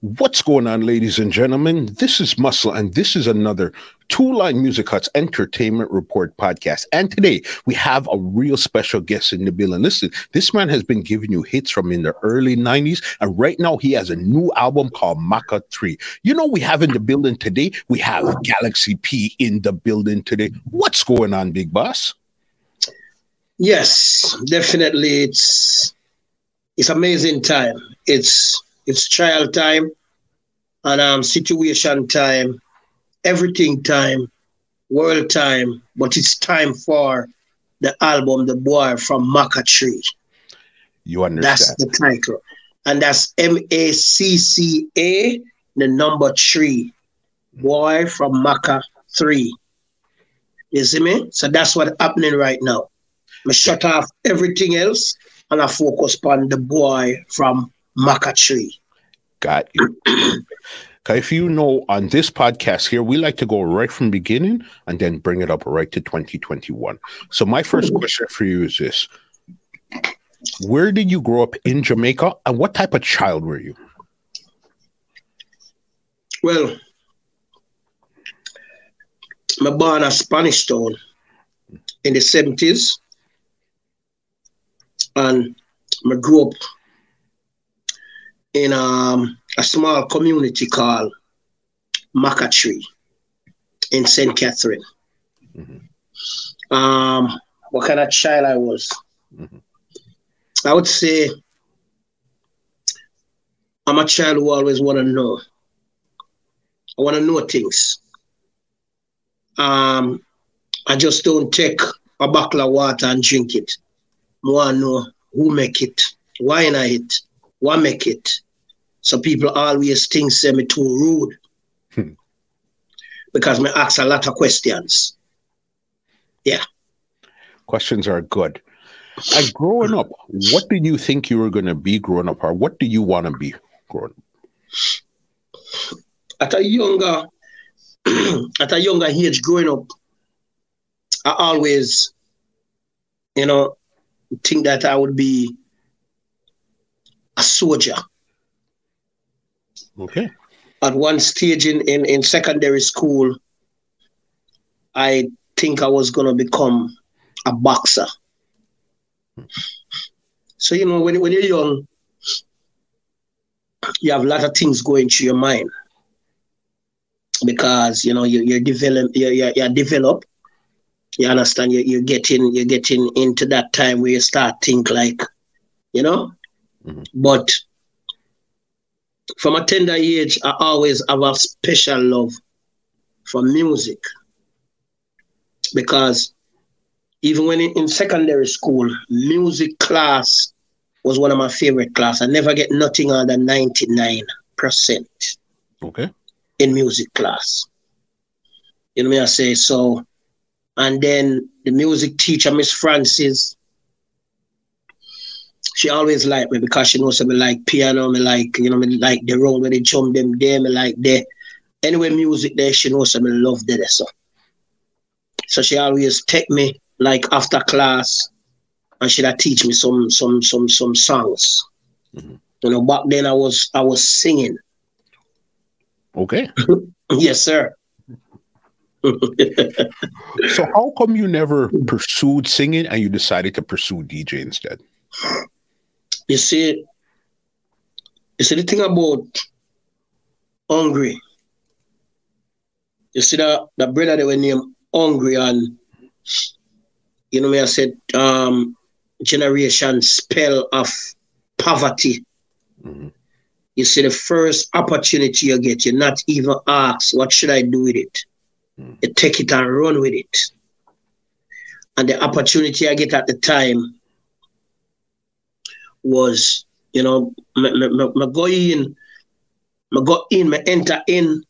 What's going on, ladies and gentlemen? This is Muscle, and this is another Two Line Music Hut's Entertainment Report podcast. And today we have a real special guest in the building. Listen, this man has been giving you hits from in the early 90s, and right now he has a new album called Macca 3. You know, we have in the building today, we have Galaxy P in the building today. What's going on, Big Boss? Yes, definitely. It's it's amazing time. It's it's trial time and um, situation time, everything time, world time, but it's time for the album, The Boy from Macca Tree. You understand? That's the title. And that's M A C C A, the number three. Boy from Macca 3. You see me? So that's what's happening right now. I shut off everything else and I focus on the boy from Macca Tree. Got you. if you know on this podcast here, we like to go right from beginning and then bring it up right to 2021. So my first question for you is this. Where did you grow up in Jamaica and what type of child were you? Well, I'm born a Spanish town in the 70s. And I grew up in um, a small community called Macca Tree in St. Catherine. Mm-hmm. Um, what kind of child I was? Mm-hmm. I would say I'm a child who always want to know. I want to know things. Um, I just don't take a bottle of water and drink it. I want to know who make it, why not it, what make it, so people always think say me too rude. Hmm. Because me ask a lot of questions. Yeah. Questions are good. Like growing up, what did you think you were going to be growing up, or what do you want to be growing up? At a younger, at a younger age, growing up, I always, you know, think that I would be a soldier. Okay. At one stage in, in, in secondary school, I think I was going to become a boxer. So, you know, when, when you're young, you have a lot of things going through your mind because, you know, you, you're, develop, you're, you're, you're develop. You understand? You're, you're, getting, you're getting into that time where you start think like, you know? Mm-hmm. But from a tender age, I always have a special love for music. Because even when in secondary school, music class was one of my favorite class. I never get nothing other than 99%. Okay. In music class. You know what I say? So, and then the music teacher, Miss Francis, she always liked me because she knows I me like piano, me like, you know, me like the road where they jump them there, me like there. Anyway, music there, she knows I me love that. So. so she always take me like after class and she'd teach me some some some some songs. Mm-hmm. You know, back then I was I was singing. Okay. yes, sir. so how come you never pursued singing and you decided to pursue DJ instead? You see, you see the thing about hungry. You see that the brother that were named hungry and you know me I said um generation spell of poverty. Mm-hmm. You see the first opportunity you get, you not even ask, what should I do with it? Mm-hmm. You take it and run with it. And the opportunity I get at the time was, you know, me, me, me, go in, me go in, me enter in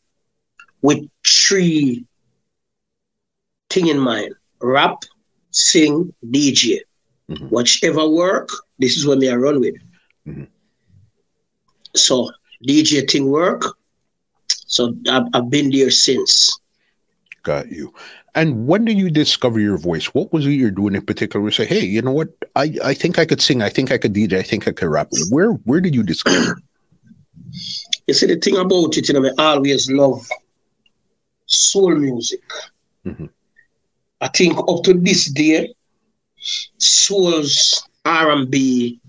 with three thing in mind: rap, sing, DJ. Mm-hmm. Whichever work, this is what me I run with. Mm-hmm. So DJ thing work. So I've, I've been there since. Got you. And when did you discover your voice? What was it you're doing in particular? We say, hey, you know what? I, I think I could sing. I think I could DJ. I think I could rap. Where where did you discover? You see, the thing about it, you know, I always love soul music. Mm-hmm. I think up to this day, soul's R and B.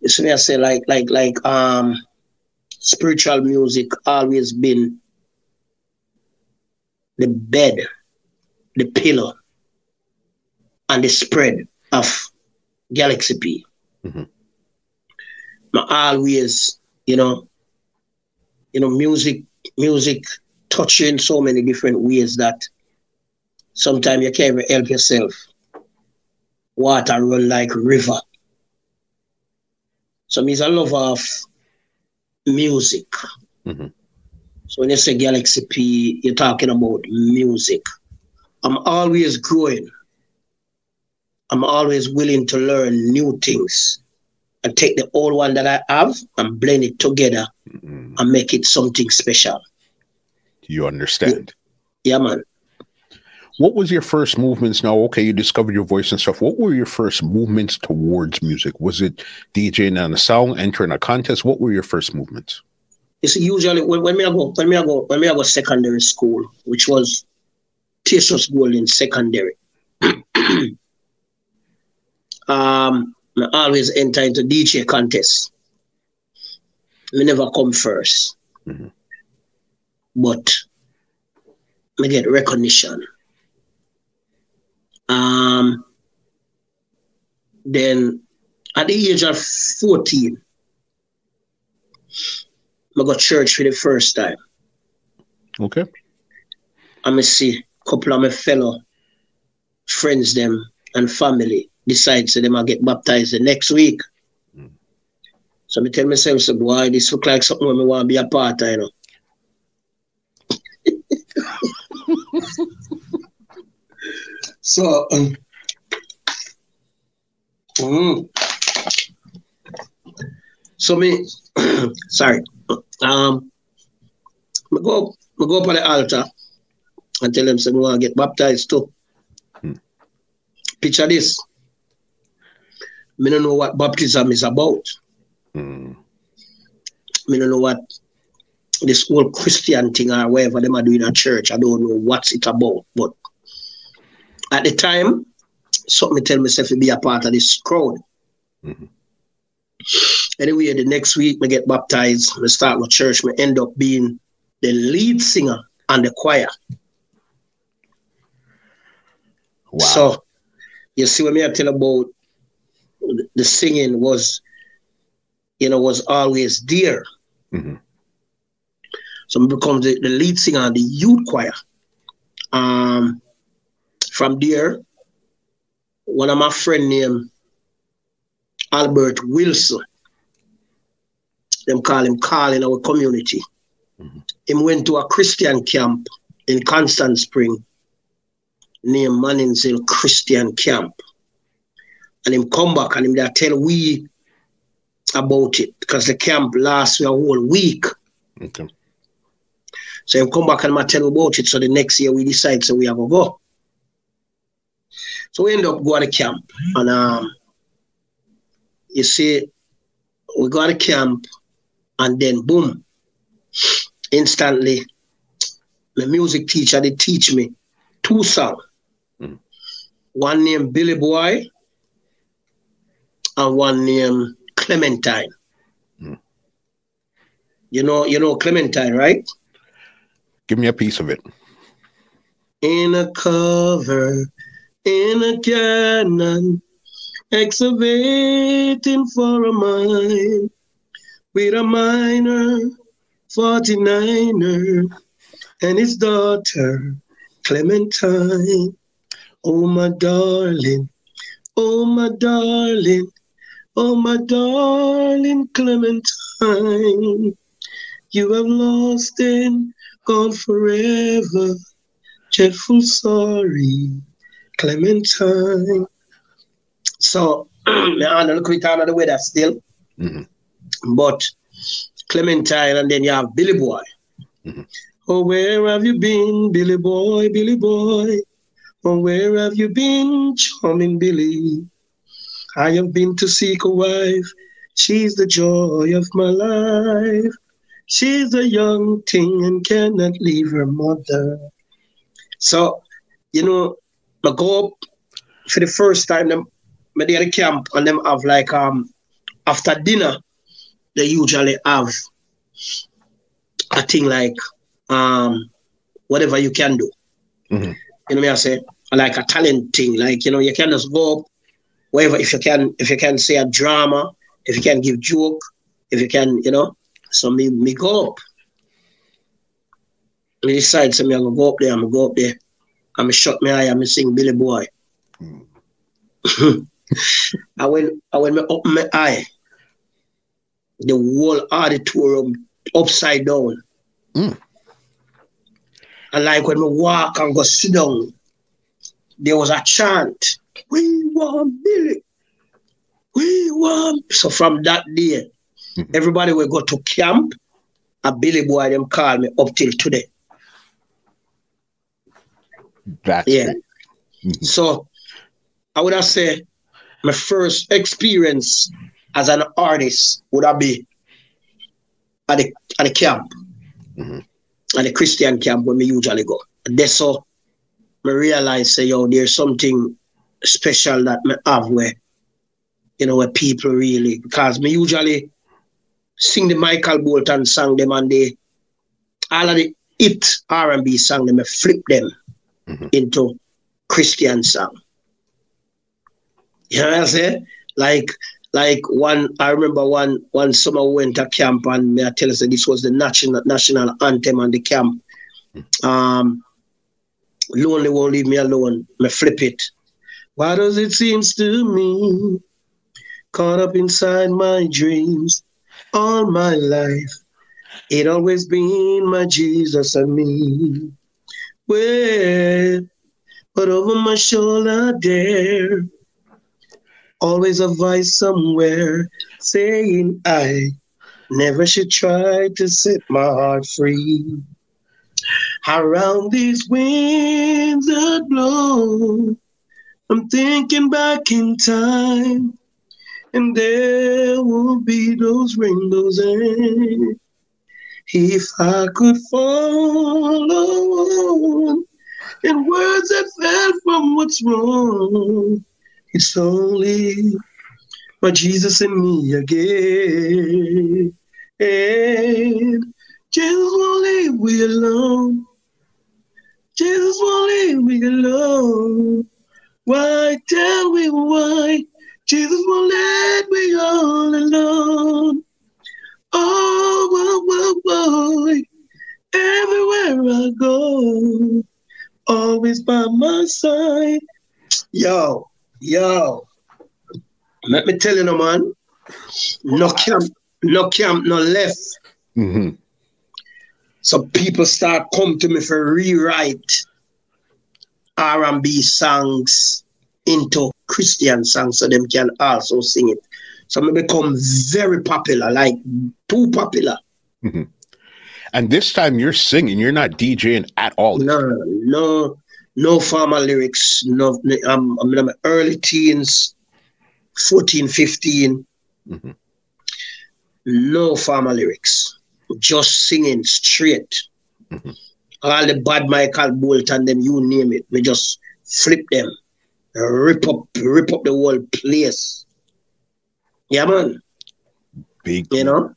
You see I say like like like um spiritual music always been the bed, the pillow, and the spread of Galaxy P. Mm-hmm. always, you know, you know, music, music touching so many different ways that sometimes you can't even help yourself. Water run like river. So me's a lover of music. Mm-hmm. So when you say Galaxy P, you're talking about music. I'm always growing. I'm always willing to learn new things and take the old one that I have and blend it together mm-hmm. and make it something special. You understand? Yeah, man. What was your first movements? Now, okay, you discovered your voice and stuff. What were your first movements towards music? Was it DJing on a song, entering a contest? What were your first movements? It's usually when, when me I go when me I go when me I go secondary school, which was Tacius Golding secondary. um, I always enter into DJ contest. Me never come 1st mm-hmm. but me get recognition. Um, then at the age of 14, I got church for the first time. Okay. I'm going to see a couple of my fellow friends them and family decide so them I get baptized the next week. Mm. So I tell myself, so boy, this look like something where I want to be a part of, you know. so um, mm, so me sorry um, I go, I go up on the altar and tell them, say, I want to get baptized too. Hmm. Picture this. I don't know what baptism is about. Hmm. I don't know what this whole Christian thing or whatever them are doing at church. I don't know what's it about. But at the time, something tell myself to be a part of this crowd. Mm-hmm. Anyway, the next week I get baptized, I start my church, I end up being the lead singer and the choir. Wow. So you see what me I tell about the singing was, you know, was always dear. Mm-hmm. So I become the, the lead singer and the youth choir. Um, from there, one of my friend named Albert Wilson. Them call him Carl in our community. Mm-hmm. Him went to a Christian camp in Constant Spring named Manningsville Christian Camp. And him come back and him there tell we about it because the camp lasts a whole week. Okay. So him come back and I tell about it. So the next year we decide so we have to go. So we end up going to camp and um you see, we got a camp, and then boom, instantly, the music teacher they teach me two songs. Mm. One named Billy Boy, and one named Clementine. Mm. You know, you know Clementine, right? Give me a piece of it. In a cover, in a cannon, excavating for a mine with a miner, 49er, and his daughter, Clementine. Oh, my darling, oh, my darling, oh, my darling Clementine. You have lost and gone forever. Dreadful sorry, Clementine. So, I don't look at the weather still. Mm-hmm. But Clementine, and then you have Billy Boy. Mm-hmm. Oh, where have you been, Billy Boy, Billy Boy? Oh, where have you been, charming Billy? I have been to seek a wife. She's the joy of my life. She's a young thing and cannot leave her mother. So, you know, I go up for the first time, them, I at the camp and them have like, um, after dinner, they usually have a thing like, um, whatever you can do. Mm-hmm. You know what I say? Like a talent thing. Like, you know, you can just go up, whatever, if you can, if you can say a drama, if you can give joke, if you can, you know. So me, me go up. Me decide, so me I'm gonna go up there, I'm gonna go up there. I'm gonna shut my eye, I'm gonna sing Billy Boy. Mm. I went, I went me up my eye. The whole auditorium upside down. Mm. And like when we walk and go sit down, there was a chant, we want Billy. We want. So from that day, mm-hmm. everybody will go to camp. A Billy boy them call me up till today. That's yeah. Mm-hmm. So I would have said my first experience as an artist would have been at the at the camp. Mm-hmm. At the Christian camp where we usually go. And that's so I realize say yo, there's something special that I have where you know, where people really, because me usually sing the Michael Bolton song them and they, all of the it R&B song them, I flip them mm-hmm. into Christian song. You know what I'm saying? Like, like one, I remember one one summer we went to camp and me I tell us that this was the national national anthem on the camp. Um, lonely won't leave me alone. Me flip it. Why does it seems to me caught up inside my dreams all my life. It always been my Jesus and me. Well, but over my shoulder there, always a voice somewhere saying I never should try to set my heart free. Around these winds that blow, I'm thinking back in time and there will be those rainbows. And if I could fall on in words that fell from what's wrong, it's only my Jesus and me again. And Jesus won't leave me alone. Jesus won't leave me alone. Why tell me why? Jesus won't let me all alone. Oh, whoa, boy. Everywhere I go, always by my side. Yo, yo. Let me tell you, no man. No camp, no camp, no left. Mm-hmm. So people start come to me for rewrite R&B songs into Christian songs so them can also sing it. So I become very popular, like too popular. Mm-hmm. And this time you're singing, you're not DJing at all. No, no, no formal lyrics. No, I'm, I'm in my early teens, 14, 15. Mm-hmm. No formal lyrics. Just singing straight. Mm-hmm. All the bad Michael Bolton, them, you name it. We just flip them rip up, rip up the whole place. Yeah, man. Big, you know.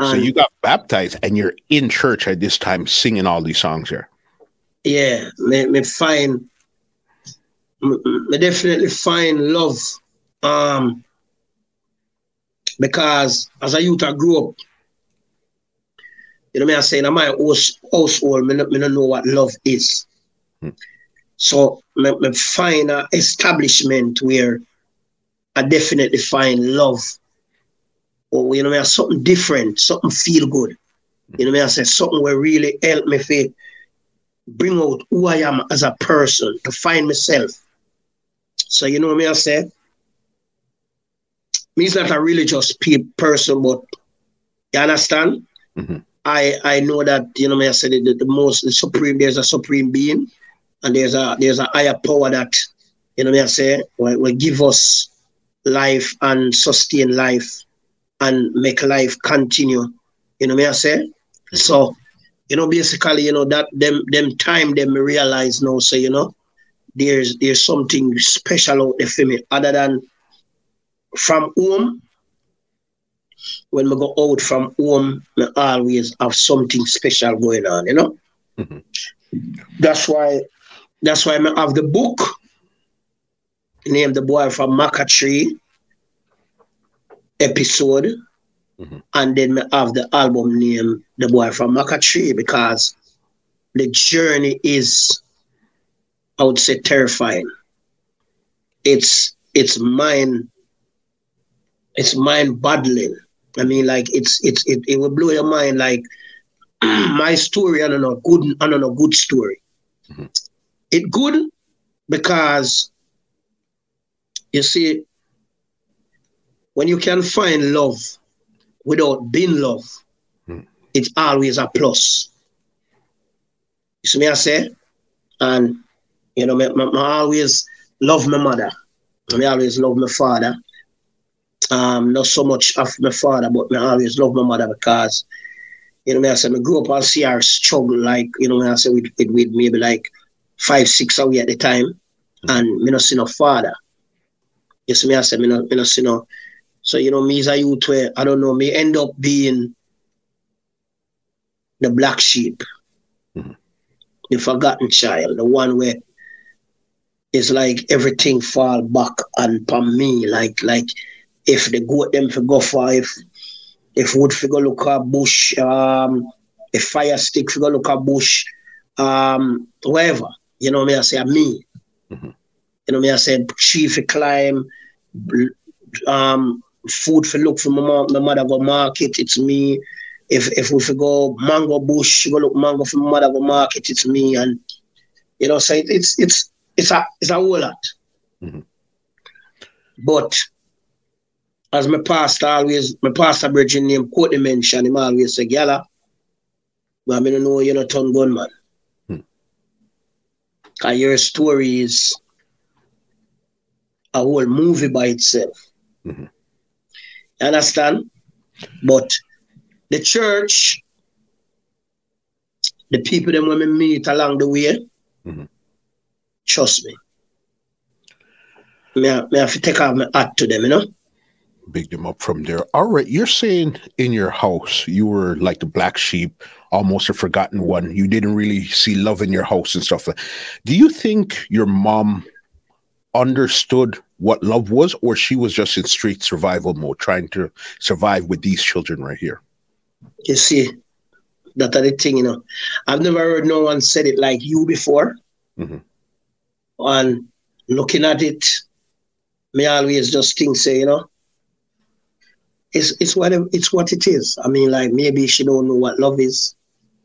So you got baptized, and you're in church at this time singing all these songs here. Yeah, me, me find, me definitely find love, um, because as a youth I grew up. You know what I'm saying? In my household, me, me don't know what love is. Hmm. So me, me find an establishment where I definitely find love. Or you know, me, something different, something feel good. You know, me, I say something where really help me feel bring out who I am as a person, to find myself. So you know what I say? Me is not a religious pe- person, but you understand? Mm-hmm. I I know that you know me I said the, the most the supreme there's a supreme being and there's a there's a higher power that you know me I say will, will give us life and sustain life and make life continue. You know me I say? So, you know, basically, you know, that them them time them realize now, so you know, there's there's something special out there for me other than from home when we go out from home, we always have something special going on, you know. Mm-hmm. That's why that's why I have the book named The Boy from Macca Tree episode. Mm-hmm. And then I have the album named The Boy from Macca Tree because the journey is I would say terrifying. It's it's mind it's mind boggling. I mean, like it's it's it, it will blow your mind. Like my story, I don't know, good, I don't know, good story. Mhm. It good because you see, when you can find love without being love, Mhm. it's always a plus. You see me I say, and you know, me always love my mother. I always love my father um, not so much of my father, but I always love my mother because, you know, me I say, I grew up and see her struggle, like, you know, me I say, with, with, with maybe like five, six away at the time, and me not see no father. You see me, I say, me not, me not see no. So, you know, me as a youth where, I don't know, me end up being the black sheep, Mhm. the forgotten child, the one where it's like everything fall back on upon me, like, like, if the goat them for go for if if wood go look at bush, um, if fire stick go look at bush, um. You know me I say me. Mhm. You know me I say tree for climb, um, food for look for my mom, my mother go market, it's me. If if we go mango bush, go look mango for my mother go market, it's me. And you know, so it, it's it's it's a it's a whole lot. Mhm. But as my pastor always, my pastor Bridget name quote mention, him always say, Gala, but I mean, know you're not ton gunman. Hmm. Cause your story is a whole movie by itself. Mhm. You understand? But the church, the people them when we meet along the way, Mhm. trust me. Me, I- me have to take off my hat to them, you know? Big them up from there. All right, you're saying in your house you were like the black sheep, almost a forgotten one. You didn't really see love in your house and stuff. Do you think your mom understood what love was, or she was just in straight survival mode, trying to survive with these children right here? You see, that the thing, you know. I've never heard no one said it like you before. Mhm. And looking at it, me always just think, say, you know, it's it's what it- it's what it is. I mean, like maybe she don't know what love is.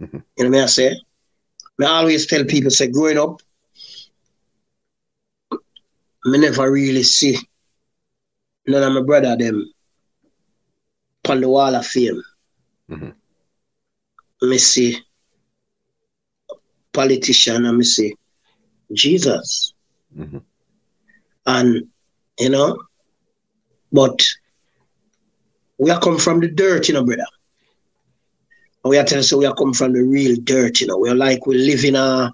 Mhm. You know what I say? Me always tell people, say, growing up, me never really see none of my brother them on the wall of fame. Mhm. Me see politician and me see Jesus. Mhm. And you know, but we are come from the dirt, you know, brother. And we are telling so we are come from the real dirt, you know. We're like we live in a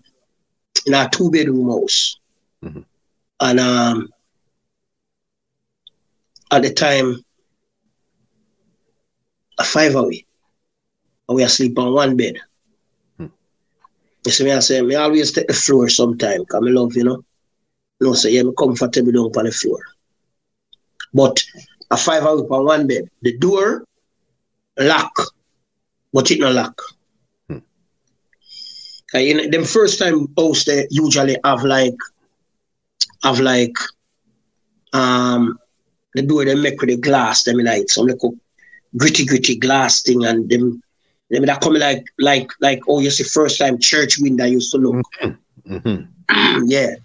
in a two bedroom house. Mhm. And um at the time a five away. And we are sleep on one bed. Hmm. You see me, I say, me always take the floor sometime, because I love, you know. you No, so yeah, me comfortable down on the floor. But a five hour on one bed. The door lock, but it not lock. Hmm. And in them first time house they usually have like have like um the door they make with the glass, them like some little gritty gritty glass thing and them Maybe that coming like like like oh you see first time church window used to look. Mm-hmm. Mm-hmm. yeah.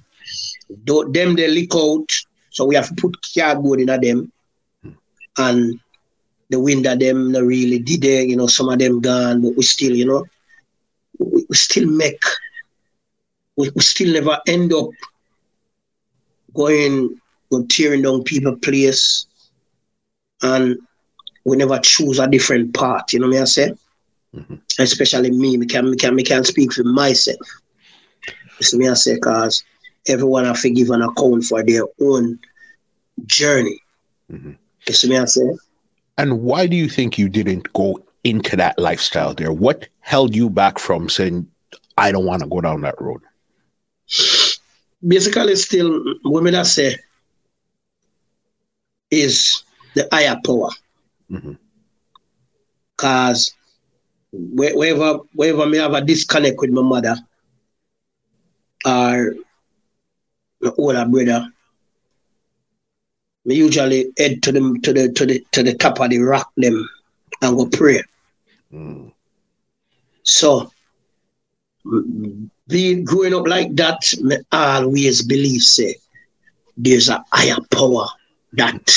Do, them they leak out. So we have to put cardboard in at them. And the wind window them not really did there, you know, some of them gone, but we still, you know, we, we still make we, we still never end up going go tearing down people place and we never choose a different path, you know what I say? Mm-hmm. Especially me, me can, me can, me can speak for myself. You see me I say, cause everyone have to give an account for their own journey. Mm-hmm. You see me I say? And why do you think you didn't go into that lifestyle there? What held you back from saying, I don't want to go down that road? Basically, still, women I say is the higher power. Because mm-hmm. wherever, wherever me have a disconnect with my mother or my older brother, me usually head to them to the to the to the top of the rock them and go pray. Mm. So being growing up like that, me always believe say there's a higher power that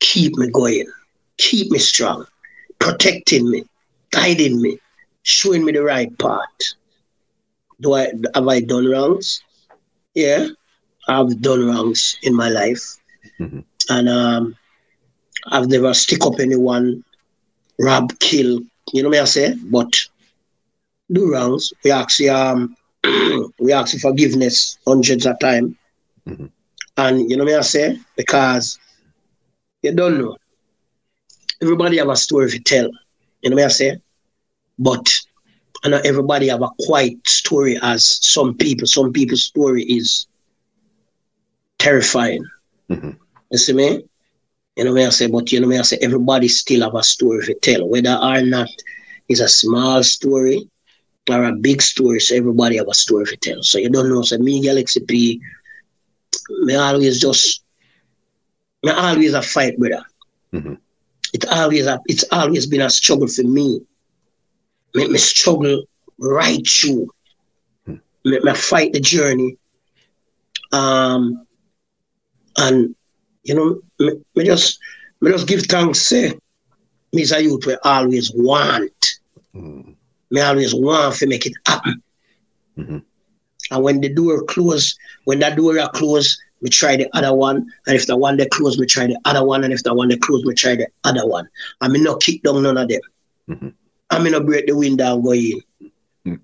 keep me going, keep me strong, protecting me, guiding me, showing me the right path. Do I have I done wrongs? Yeah, I've done wrongs in my life, mm-hmm. and um, I've never stick up anyone, rob, kill. You know what I say? But do wrongs. We ask um, we ask for forgiveness hundreds of times, mm-hmm. and you know what I say? Because you don't know. Everybody have a story to tell. You know what I say? But and not everybody have a quiet story as some people. Some people's story is terrifying. Mm-hmm. You see me? You know what I say? But you know what I say? Everybody still have a story to tell. Whether or not it's a small story or a big stories. so everybody have a story to tell. So you don't know. So me, Galaxy P, me always just me always a fight, brother. Mm-hmm. It always a, it's always been a struggle for me. Me, me struggle right through. Mm-hmm. Me, me fight the journey. Um, and you know, me, me just me just give thanks. Say, me as a youth, we always want. Mm-hmm. Me always want to make it happen. Mm-hmm. And when the door close, when that door are closed, we try the other one. And if the one they close, we try the other one. And if the one they close, we try the other one. I mean, not kick down none of them. Mm-hmm. I mean, not break the window and go in. Mm-hmm.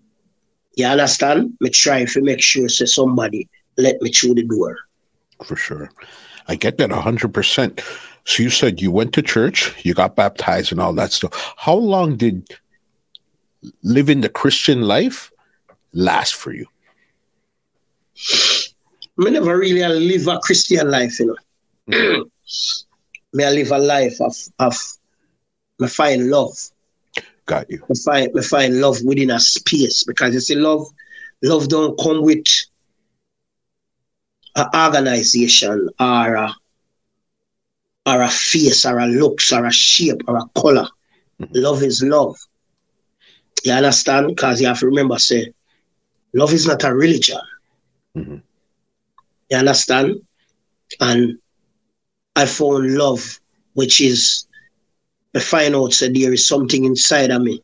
You understand? Me try to make sure say somebody let me through the door. For sure. I get that 100%. So you said you went to church, you got baptized and all that stuff. How long did living the Christian life last for you? I never really live a Christian life, you know. Mm-hmm. me I live a life of of me find love. Got you. Me find me find love within a space because you see love love don't come with an organization or a or a face or a looks or a shape or a color. Mm-hmm. Love is love. You understand? Because you have to remember, say, love is not a religion. Mm-hmm. You understand? And I found love, which is I find out that there is something inside of me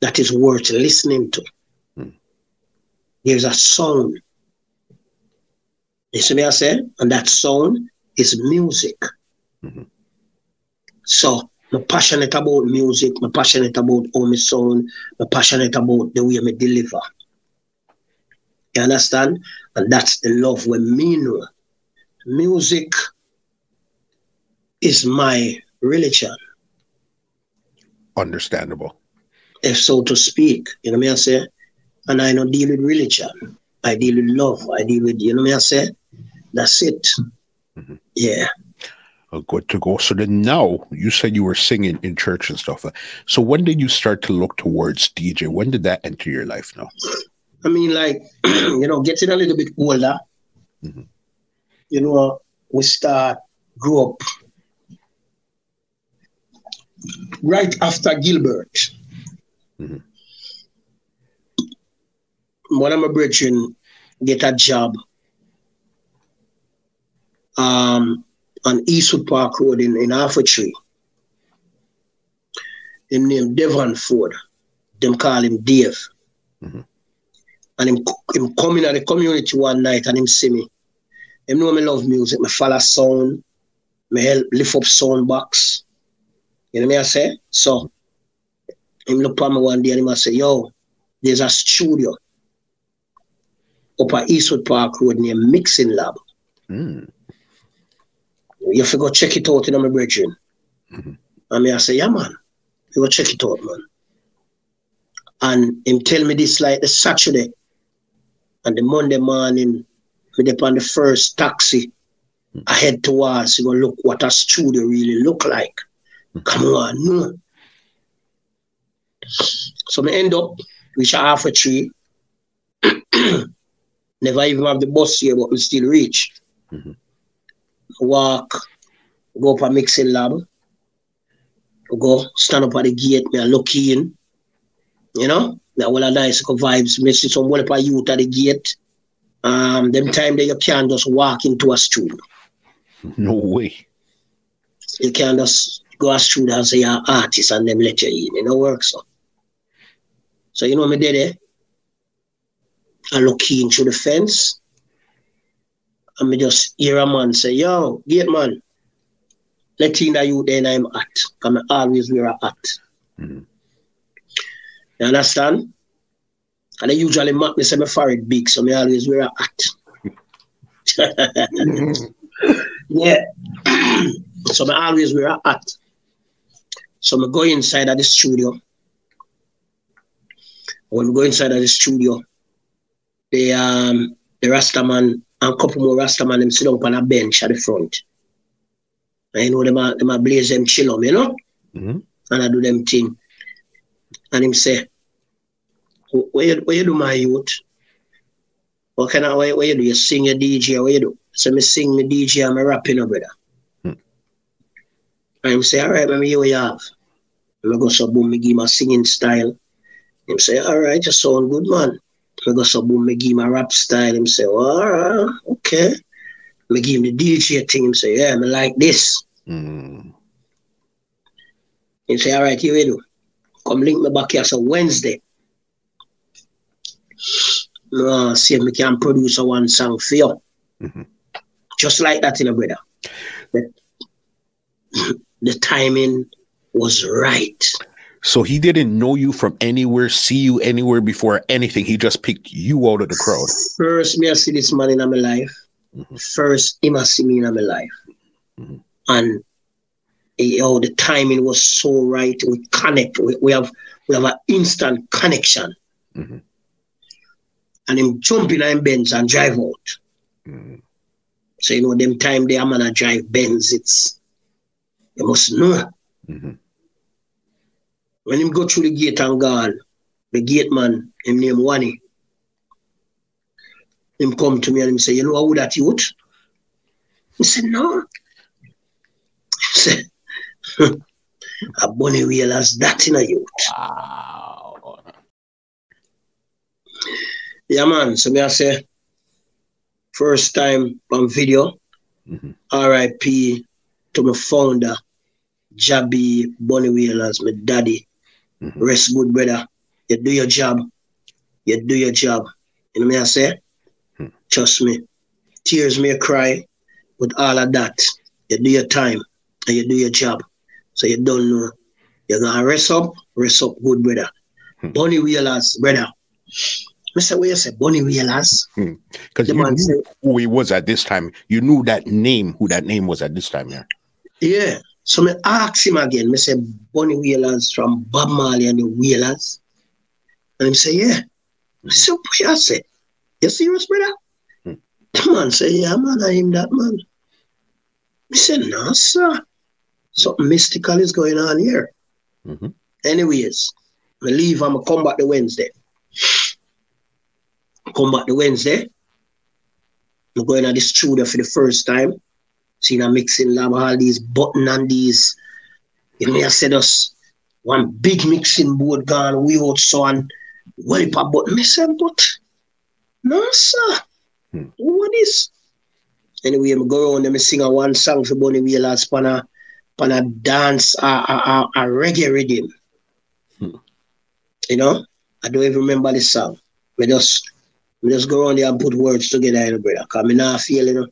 that is worth listening to. Mm. There's a sound. You see me I said? And that sound is music. Mm-hmm. So I'm passionate about music, I'm passionate about how my sound, I'm passionate about the way I deliver. You understand? And that's the love we mean. Music is my religion. Understandable. If so to speak, you know what I say? And I don't deal with religion. I deal with love. I deal with, you know what I say? That's it. Mm-hmm. Yeah. Oh, good to go. So then now you said you were singing in church and stuff. So when did you start to look towards DJ? When did that enter your life now? I mean, like, you know, getting a little bit older, mm-hmm. you know, we start, grow up, right after Gilbert. Mhm. One of my brethren get a job um, on Eastwood Park Road in, in Tree. Him named Devon Ford. Them call him Dave. Mhm. And him, him come in at the community one night and him see me. Him know me love music. Me follow sound. Me help lift up sound box. You know me I say? So him look at me one day and him I say, yo, there's a studio up at Eastwood Park Road near Mixing Lab. Mm. You have to go check it out in my brethren. Mhm. And me I say, yeah man, you go check it out, man. And him tell me this like the Saturday and the Monday morning, me dip on the first taxi. I head towards, you go look what a studio really look like. Come on, no. So me end up reach half a tree. Never even have the bus here, but we still reach. Mhm. Walk, go up a mixing lab. Go stand up at the gate, me a look in. You know, that all a nice vibes. Me see some one of youth at the gate. Um, them time that you can't just walk into a studio. No way. You can't just go a studio and say you're an artist and them let you in. It don't work so. So you know me did it. I look in through the fence. And me just hear a man say, yo, gate man, let in that you then I'm at. Because I always wear a hat. Mhm. You understand? And I usually mark me say my forehead big, so me always wear a hat. yeah. so me always wear a hat. So me go inside of the studio. When we go inside of the studio, the um the Rastaman and a couple more Rastaman them sit down on a bench at the front. And you know them a, them a blaze them chill on, you know? Mhm. and I do them thing. And him say, where what you, do, my youth? What kind of, what, you- what you do? You sing your DJ, what you do? So me sing me DJ and me rapping, you brother. Hmm. And him say, all right, let me hear what you have. And I go so boom, me give my singing style. Him say, all right, you sound good, man. I go so boom, me give him a rap style. Him say, right, okay. Me give him the DJ thing. Him say, yeah, me like this. Mm. He say, all right, here we do. Come link me back here so Wednesday. Uh, see if me can produce a one song for you. Mhm. Just like that, you know, brother. The, the timing was right. So he didn't know you from anywhere, see you anywhere before anything. He just picked you out of the crowd. First, me I see this man in my life. Mhm. First, him I see me in my life. Mhm. And eh, oh, the timing was so right. We connect. We, we have we have an instant connection. Mhm. And him jump in and Benz and drive out. Mm. So you know them time they I'm gonna drive Benz, it's you must know. When him go through the gate and gone, the gate man, him name Wani. Him come to me and him say, you know who that youth? I said, no. He said, a bunny wheel as that in a youth. Wow. Yeah, man. So me I say, first time on video, Mhm. RIP to my founder, Jah B Bunny Wailers, my daddy. Mhm. Rest good, brother. You do your job. You do your job. You know me I say? Hmm. Trust me. Tears may cry with all of that. You do your time and you do your job. So you don't know. You're gonna rest up, rest up good, brother. Hmm. Bunny Wailers, brother. Mr. What you say? Bunny Wailers. Because The you man knew say, who he was at this time. You knew that name, who that name was at this time, yeah. Yeah. So me ask him again. Me say Bunny Wailers from Bob Marley and the Wailers. And him say, yeah. I say, what you say? You serious, brother? Hmm. The man say, yeah, man, I am that man. I said, no, sir. Something mystical is going on here. Mhm. Anyways, I leave, I'm going to come back the Wednesday. Come back the Wednesday. I'm going to the studio for the first time. Seeing a mixing lab, all these button and these You know, I said us one big mixing board gone, we out son, well, but me said, but no, sir. Hmm. What is? Anyway, I go around and I sing a one song for Bunny Wailers, pan a, pan a dance, a, a, a, a reggae rhythm. Hmm. You know, I don't even remember the song. We just, we just go around there and put words together, you know, brother. Because I not feel, you know.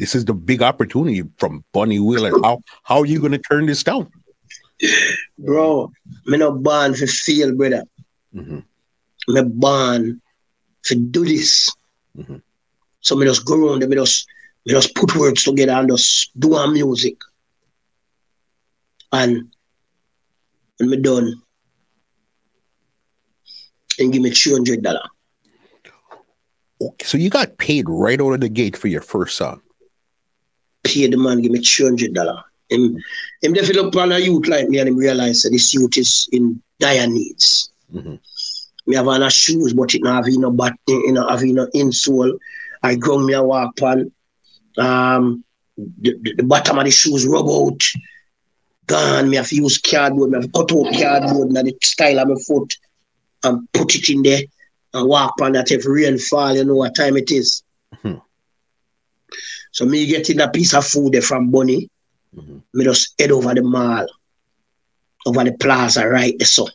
This is the big opportunity from Bunny Wailer. How how are you going to turn this down? Bro, me not born for feel, brother. Mm-hmm. Me born for do this. Mm-hmm. So me just go around and me just, me just put words together and just do our music. And when me done, and give me three hundred dollar. Okay, so you got paid right out of the gate for your first song. Paid the man, give me $200. Him, him definitely look on a youth like me and him realize that this youth is in dire needs. Mm-hmm. Me have on a shoes, but it not have no but you know have no insole. I ground me a walk on. Um, the, the, the, bottom of the shoes rub out. Gone. Me have to use cardboard. Me have to cut out cardboard and the style of my foot and put it in there and walk on that if rain fall, you know what time it is. Mm-hmm. So me getting a piece of food there from Bunny, mm-hmm. me just head over the mall, over the plaza right there. So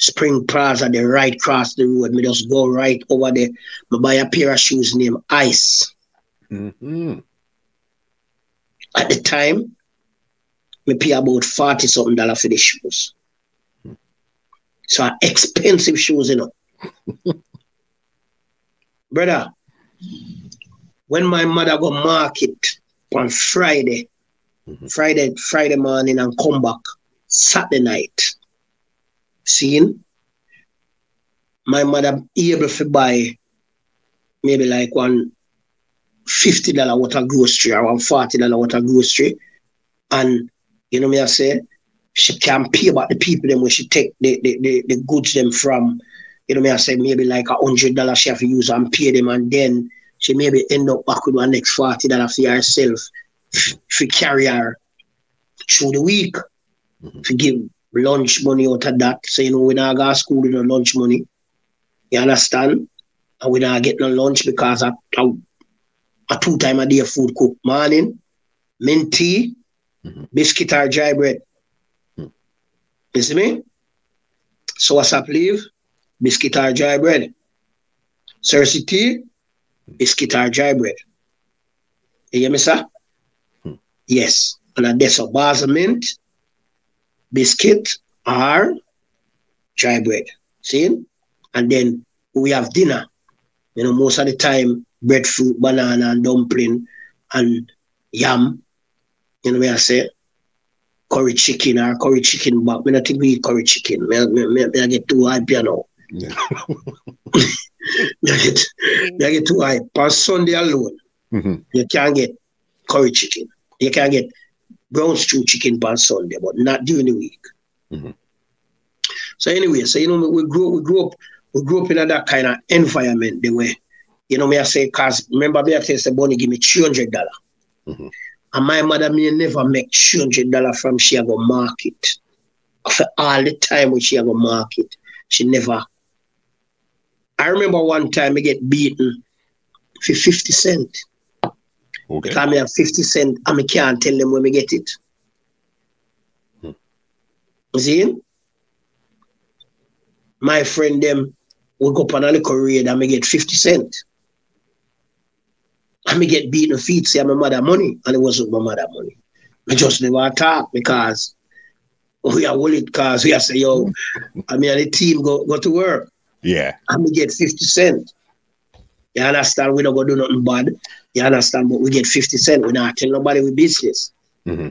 Spring Plaza, the right cross the road. Me just go right over there. Me buy a pair of shoes named Ice. Mm-hmm. At the time, me pay about 40 something dollars for the shoes. So expensive shoes, you know. Brother, when my mother go market on Friday, mm-hmm. Friday, Friday morning and come back Saturday night, seeing my mother able to buy maybe like one fifty dollar worth of grocery or one forty dollar worth of grocery, and you know me I say she can pay about the people them where she take the, the, the, the goods them from. You know me I say maybe like a hundred dollars she have to use and pay them, and then she maybe end up back with one next forty dollar for herself for carry her through the week. Mm-hmm. To give lunch money out of that. So, you know, we not go to school with no lunch money. You understand? And we not get no lunch because I, I, a two time a day food cook. Morning, mint tea, mm-hmm. biscuit or dry bread. Mm-hmm. You see me? So what's up, leave? Biscuit or dry bread. Cersei tea, biscuit or dry bread. You hear me, sir? Mm-hmm. Yes. And that's a bars of mint, biscuit or dry bread. See? And then we have dinner. You know, most of the time, breadfruit, banana, and dumpling, and yam. You know what I say? Curry chicken or curry chicken but I think we eat curry chicken. Me, me, me, me I get too high piano. Yeah. I get, I get too high. On Sunday alone, mm-hmm. you can't get curry chicken. You can't get brown stew chicken on Sunday, but not during the week. Mm-hmm. So anyway, so you know, we grew we grew up we grew up in that kind of environment the way, you know, me I say, cause remember me I tell the bunny give me three hundred dollar. Mm-hmm. And my mother me never make three hundred dollar from she go market. For all the time when she go market, she never. I remember one time I get beaten for 50 cent. Okay. Because I have 50 cent and I can't tell them when we get it. Hmm. See? My friend them go up on a little raid and I get 50 cent. And me get beaten feet, say my mother money. And it wasn't my mother money. I just never talk because we are willing because we are say, yo, I mean the team go, go to work. Yeah. And we get 50 cent. You understand? We don't go do nothing bad. You understand? But we get 50 cent. We not tell nobody we business. Mm-hmm.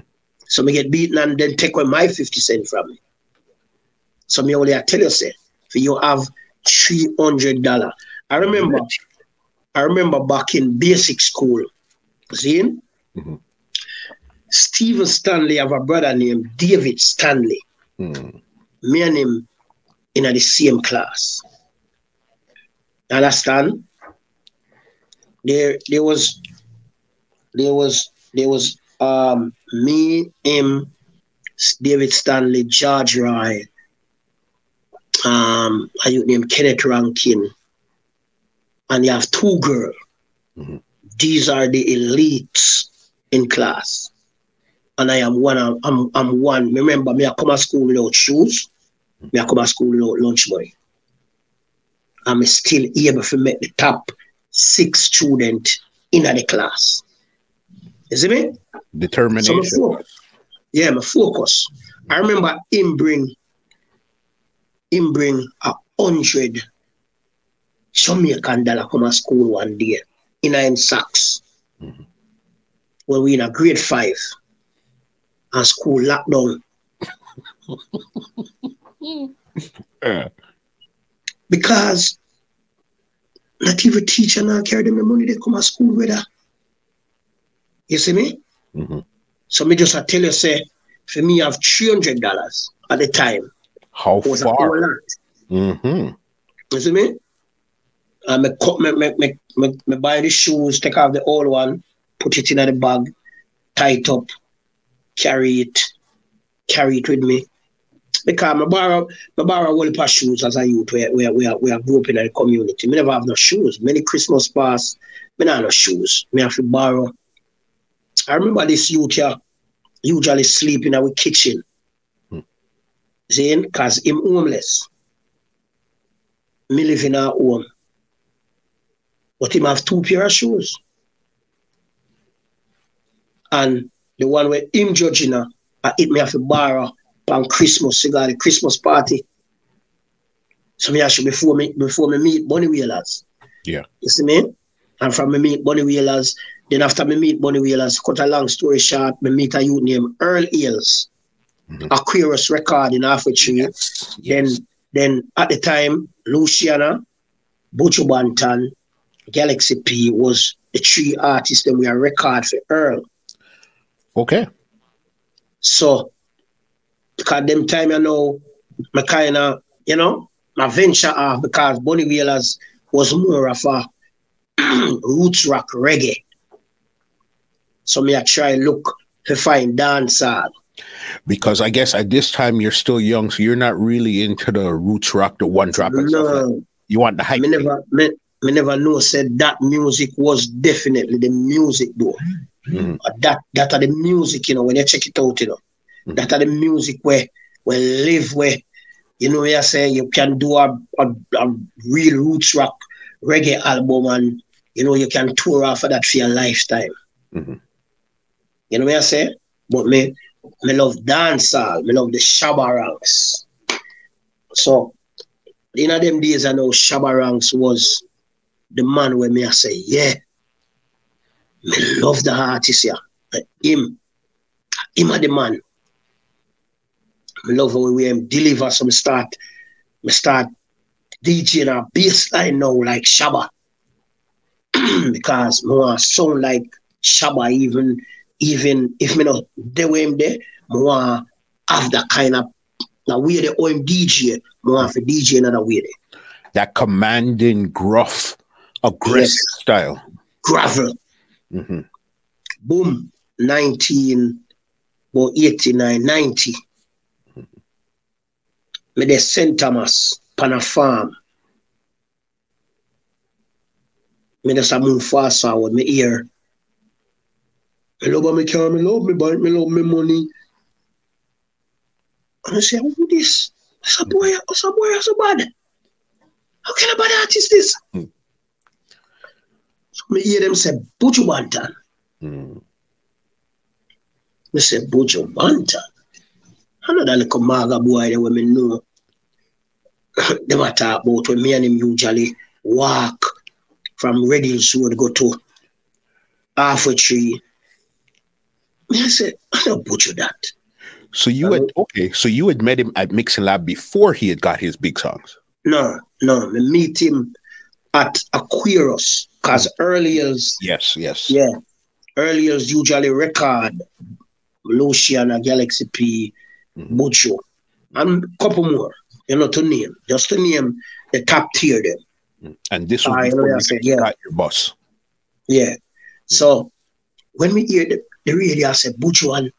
So me get beaten and then take away my 50 cent from me. So me only I tell you, say, for you have $300. I remember, I remember back in basic school, see? Mm-hmm. Stephen Stanley have a brother named David Stanley. Mm. Me and him in the same class. Understand? there there was there was there was um me, him, David Stanley, George Roy, um, a youth named Kenneth Rankin, and you have two girls. Mm-hmm. These are the elites in class. And I am one, I'm, I'm one. Remember, me I come to school without shoes. Me I come to school without lunch money. I'm still able to make the top six student in the class. You see me? Determination. So yeah, my focus. I remember him bring him bring a hundred Jamaican dollar come to school one day in a socks. Mm-hmm. When we in a grade five and school lockdown. uh. Because not even teacher now carry them the money they come to school with her. You see me? Mm-hmm. So me just I tell you, say, for me, I have three hundred dollars at the time. How far? Mm-hmm. You see me? And me, cut, me, me, me, me, me buy the shoes, take off the old one, put it in the bag, tie it up, carry it, carry it with me. Because I borrow, I borrow a whole pair of shoes as a youth where, where, where, where I grew up in the community. Me never have no shoes. Many Christmas pass, me not have no shoes. Me have to borrow I remember this youth here usually sleep in our kitchen. Hmm. Saying, because him homeless. Me live in our home. But him have two pair of shoes. And the one where him judging her, I eat me have a bar on Christmas, cigar, the Christmas party. So me actually before me before me meet Bunny Wailers. Yeah. You see me? And from me meet Bunny Wailers, then after me meet Bunny Wailers, cut a long story short, me meet a youth named Earl Eels, mm-hmm. Aquarius record in Halfway Tree. Yes. Yes. Then then at the time, Luciano, Buju Banton, Galaxy P was the three artists that we are record for Earl. Okay. So because them time you know, my kind of, you know, my venture off because Bunny Wailers was more of a roots rock reggae. So me I try look to find dancehall. Because I guess at this time you're still young, so you're not really into the roots rock, the one drop and no. stuff like You want the hype. Me never, me, me never know said that music was definitely the music though. Mm-hmm. That that are the music, you know, when you check it out, you know. That are the music where where live where you know you say you can do a, a, a real roots rock reggae album and you know you can tour off of that for your lifetime. Mm-hmm. You know what I say? But me, me love dancehall. Me love the Shabba Ranks. So, in them days, I know Shabba Ranks was the man where me I say, yeah, me love the artist here. Yeah. Him, him are the man. Me love how we deliver. So me start, me start DJing a bassline now like Shabba. because want sound like Shabba even even if me not the way him there, more have that kind of the way the OM DJ, more for DJ another way there. That commanding, gruff, aggressive yes. style. Gravel. Mm-hmm. Boom, 19, or 89, 90. Me de St. Thomas, pan farm. Me de sa fast forward, me ear I love my car, I love my bike, I love my money. And I say, who this? What's a boy? What's a boy? What's a bad? How can a bad artist this? Mm. So me hear them say, Buju Banton. Mm. Me say, Buju Banton. Another little maga boy that women know. them a talk about when me and him usually walk from Red Hills Road go to Halfway Tree I said, I don't butcher that. So you had okay, so you had met him at Mixing Lab before he had got his big songs. No, no, we meet him at Aquarius because mm. earliers. Yes, yes. Yeah. Earliers usually record Luciano, Galaxy P, Buju, and a couple more, you know, to name, just to name the top tier them. And this was uh, before you, said, yeah. got your boss. Yeah. So when we hear the the radio, I said, Buju and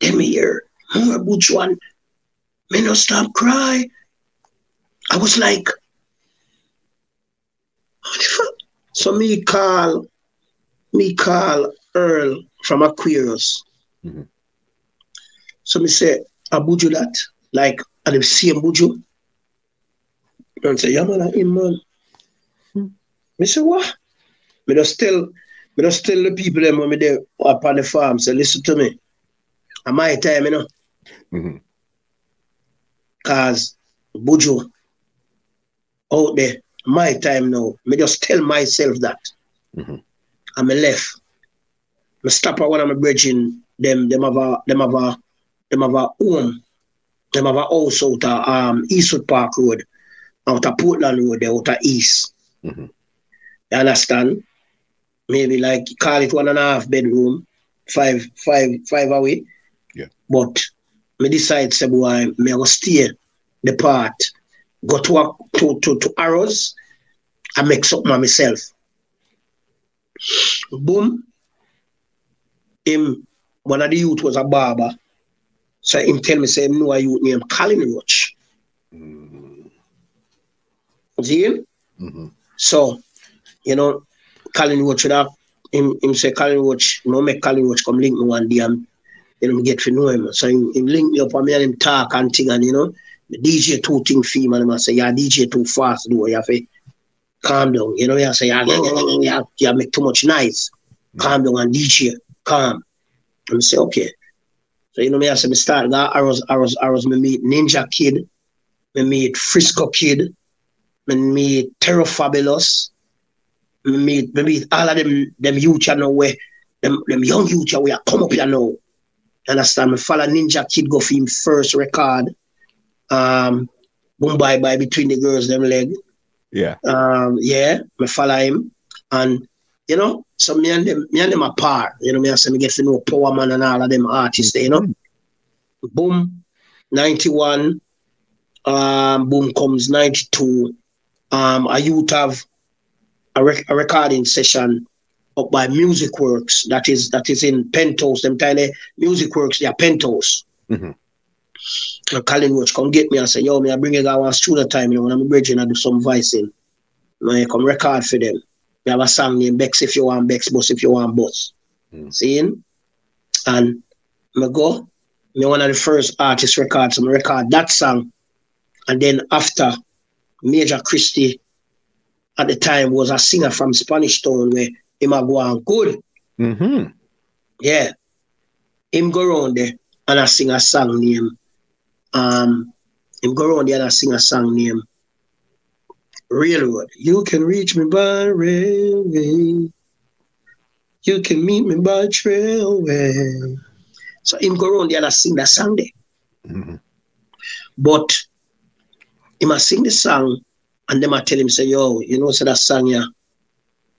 them here, more one. Me no stop cry. I was like, what the fuck? So me call, me call Earl from Aquarius. Mm-hmm. So me say, I buju that, like, at the same buju. And say, yeah man, I him man. Hmm. Me say, what? Me just tell, me just tell the people them when me there up on the farm, say, listen to me. At my time, you know, Mhm. cause buju out there, my time now. Me just tell myself that. Mhm. And me left. Me stop at one of my brethren, them them have a them have a have a home. Them have a house out um Eastwood Park Road, of Portland Road, out of East. Mhm. You understand? Maybe like call it one and a half bedroom, five, five, five away. Yeah. But me decide say boy, me go stay the part, go to a, to, to to arrows I make something of myself. Boom. Him one of the youth was a barber. So him tell me say him know a youth named Colin Roach. See him? Mhm. So, you know, Colin Roach would have him, him say Colin Roach, you know, make Colin Roach come link me one day and you know, get to know him. So him, him link me up and me and him talk and thing and you know, the DJ two thing fee man, I say, yeah, DJ too fast, do you have to calm down. You know, you say, yeah, yeah, yeah, yeah, yeah, yeah, make too much noise. Calm down and DJ, calm. And I say, okay. So you know me, I say me start that arrows, arrows, arrows, me meet Ninja Kid, me meet Frisco Kid, me meet Terror Fabulous, me meet, me meet all of them, them youth you know where, them, them young youth you where come up you know. You understand? Me follow Ninja Kid go for him first record. Um, Boom Bye Bye Between the Girls Them Leg. Yeah. Um, yeah, me follow him. And you know, so me and them, me and them apart. You know, me and me get to know Power Man and all of them artists there, you know. Boom, 91. Um, boom comes 92. Um, a youth have a, rec- a recording session up by Music Works that is that is in Penthouse. Them tiny Music Works, they are Penthouse. Mhm. And Colin Roach come get me and say, yo, me I bring you guys one studio time, you know, when I'm bridging, I do some voicing. I come record for them. We have a song named Bex if you want Bex, Bus if you want Bus. Mm. Seeing? And me go, me one of the first artist records, I record that song. And then after, Major Christie at the time was a singer from Spanish Town where him a go on good. Mhm. Yeah. Him go around there and I sing a song named um him go around there and I sing a song named Railroad. You can reach me by railway. You can meet me by trailway. So him go around there and sing that song there. Mhm. But he must sing the song and then I tell him, say, yo, you know, so that song yeah,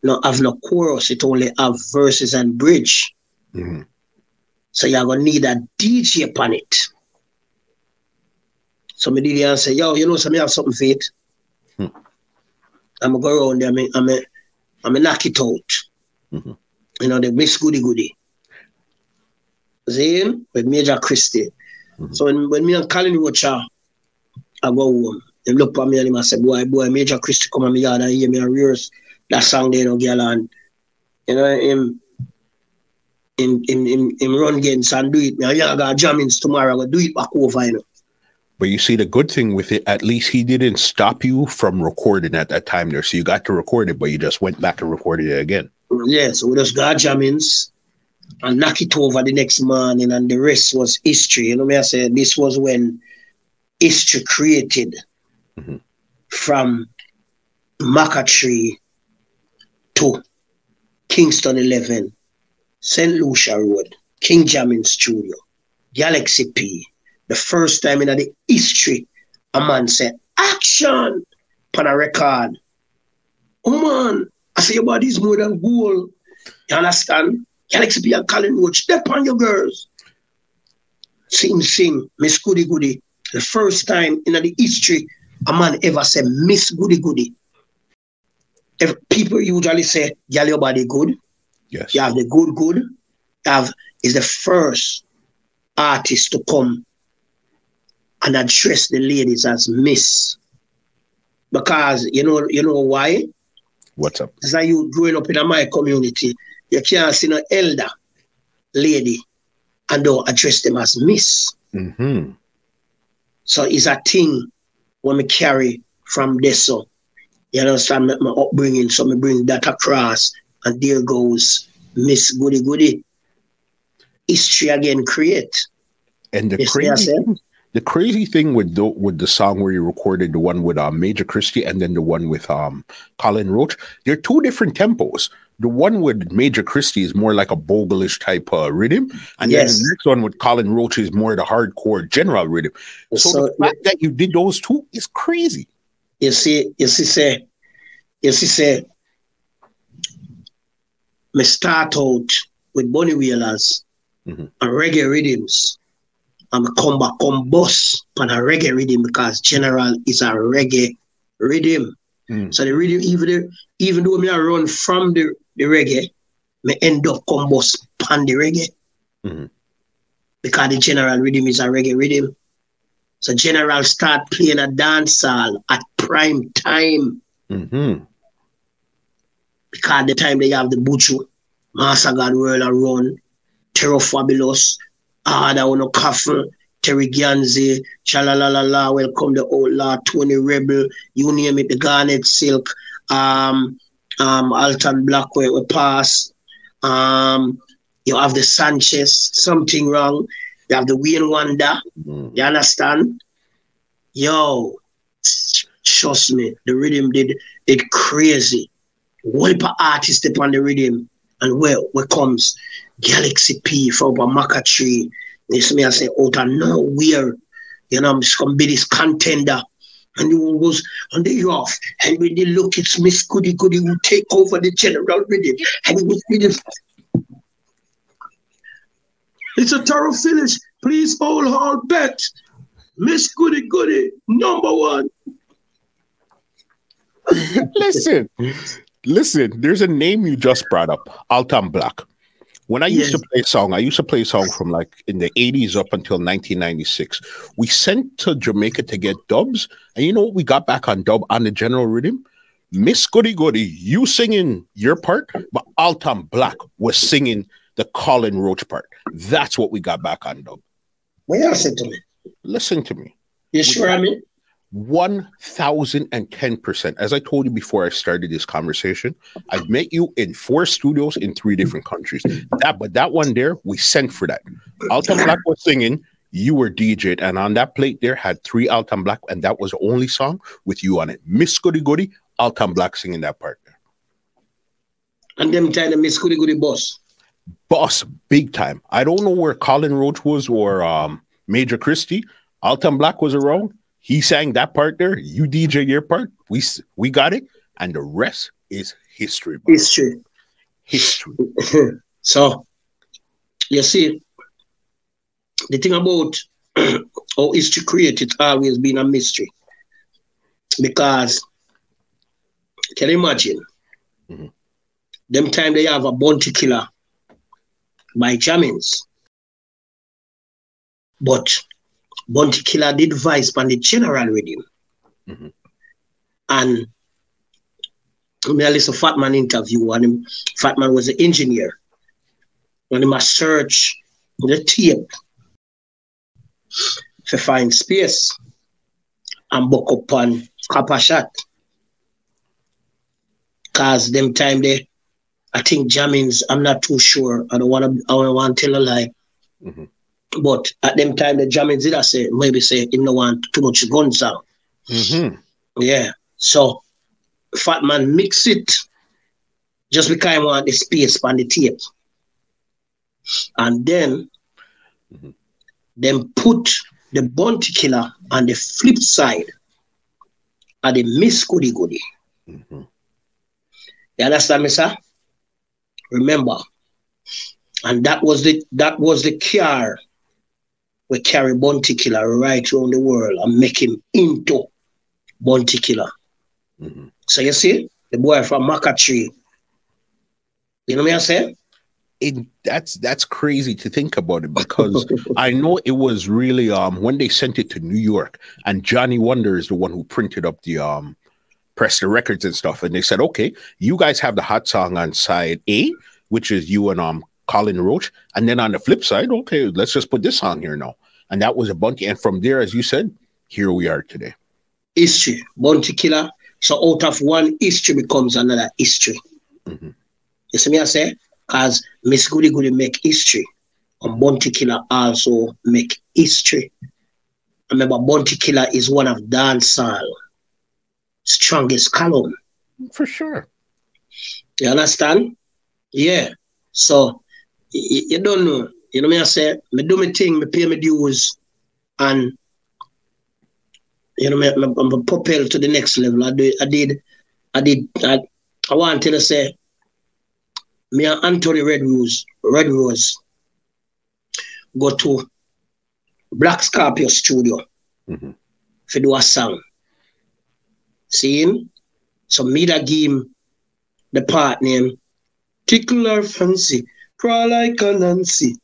no have no chorus, it only have verses and bridge. Mhm. So you're gonna need a DJ upon it. So me DJ and say, yo, you know, so me have something for it. Hmm. I'm gonna go around there, I'm I'm I'm knock it out. Mhm. You know, the Miss Goody Goody. Zane with Major Christie. Mhm. So when, when me and Colin Roach are, I go home. They look at me and him and say, boy, boy, Major Christie come on me yard and hear me and rehearse that song there, you know, girl, and you know, him him, him, him, him run against and do it. Me and you got Jammys tomorrow, I go do it back over, you know. But you see, the good thing with it, at least he didn't stop you from recording at that time there. So you got to record it, but you just went back and recorded it again. Yeah, so we just got Jammys and knock it over the next morning, and the rest was history. You know me, I said this was when history created Mhm. from Macca Tree to Kingston 11, St. Lucia Road, King Jammy's Studio, Galaxy P. The first time in the history, a man said, action, on a record. Oh man, I say your body is more than gold. You understand? Galaxy P and Colin Roach, step on your girls. Sing, sing, Miss Goody Goody. The first time in the history a man ever said Miss Goody Goody. If people usually say, girl, your body good, Yes. you have the good good. You have is the first artist to come and address the ladies as Miss. Because you know, you know why? What's up? As I you growing up in my community, you can't see no elder lady and don't address them as Miss. Mm-hmm. So it's a thing when me carry from this. So you understand my, my upbringing. So me bring that across, and there goes Miss Goody Goody. History again create. And the crazy, the crazy thing with the with the song where you recorded the one with um, Major Christie and then the one with um Colin Roach, they're two different tempos. The one with Major Christie is more like a boglish type uh, rhythm, and Yes. then the next one with Colin Roach is more the hardcore general rhythm. So, So, the fact that you did those two is crazy. you see, you see, say, you see, say, me start out with Bunny Wailers Mhm. and reggae rhythms. I'm come back on a reggae rhythm because general is a reggae rhythm. Mm. So the rhythm, even the, even though me I run from the, the reggae, me end up come bus on the reggae. Mhm. Because the general rhythm is a reggae rhythm. So general start playing a dance hall at prime time Mm-hmm. because the time they have the Buju, Master God World Around, Terror Fabulous, Ada Ono Coffin, Terry Ganzie, Shalalalala, Welcome the Outlaw, Tony Rebel, you name it, the Garnet Silk, um, um, Alton Black where we pass. Um, you have the Sanchez, something wrong. You have the Wayne Wonder, Mm. you understand? Yo, trust me, the rhythm did it crazy. Wipe artist upon the rhythm, and where where comes Galaxy P for a Macca Tree. This me I say out of nowhere, you know, I'm just gonna be this contender. And he goes on the off, and when they look, it's Miss Goody Goody who take over the general rhythm. And he was rhythm. It's a thorough finish. Please hold hard bet. Miss Goody Goody, number one. listen, listen. There's a name you just brought up, Alton Black. When I used to Yes. play song, I used to play a song from like in the 80s up until 1996. We sent to Jamaica to get dubs, and you know what we got back on dub on the general rhythm? Miss Goody Goody, you singing your part, but Alton Black was singing the Colin Roach part. That's what we got back on dub. You say to me? Listen to me. You sure I mean? 1010%. As I told you before I started this conversation, I've met you in four studios in three different countries. That but that one there, we sent for that. Alton Black was singing, you were DJed, and on that plate there had three Alton Black, and that was the only song with you on it. Miss Goody Goody, Alton Black singing that part there. And them time the Miss Goody Goody boss. Boss, big time. I don't know where Colin Roach was or um Major Christie. Alton Black was around. He sang that part there. You DJ your part. We we got it, and the rest is history. bro. History. History. so you see, the thing about how history created it's always been a mystery. Because can you imagine? Mhm. Them time they have a bounty killer by Jammys. But Bounty Killer did vice on the general rhythm. Mhm. And me I listen Fat Man interview and him, Fat Man was an engineer. And he must search the tape to find space and book up on copper shot. Cause them time they I think Jammys, I'm not too sure. I don't wanna I don't want to tell a lie. Mhm. But at them time the Jammys did I say maybe say him no want too much guns out. Mhm. Yeah. So Fat Man mix it just because I want the space on the tape. And then Mhm. then put the bounty killer on the flip side of the Miss Goody Goody. Mhm. You understand me, sir? Remember. And that was the that was the car we carry Bounty Killer right around the world and make him into Bounty Killer. Mhm. So you see, the boy from Macca Tree. You know what I say? it that's that's crazy to think about it because I know it was really um when they sent it to New York and Johnny Wonder is the one who printed up the um press the records and stuff and they said okay you guys have the hot song on side A which is you and um Colin Roach. And then on the flip side okay let's just put this on here now. And that was a bunty and from there as you said here we are today. History bounty killer. So out of one history becomes another history. Mhm. you see me I say? Because Miss Goody Goody make history and Bounty Killer also make history. Remember Bounty Killer is one of dancehall strongest column. For sure. You understand? Yeah. So y- you don't know. You know me I say, me do my thing, me pay my dues, and you know me, me, I'm propelled to the next level. I do I did I did I, I want to say me and Anthony Red Rose Red Rose go to Black Scorpio studio Mhm. for do a song. Seeing? So me that give him the part name Tickle Her Fancy, Crawl Like a Nancy.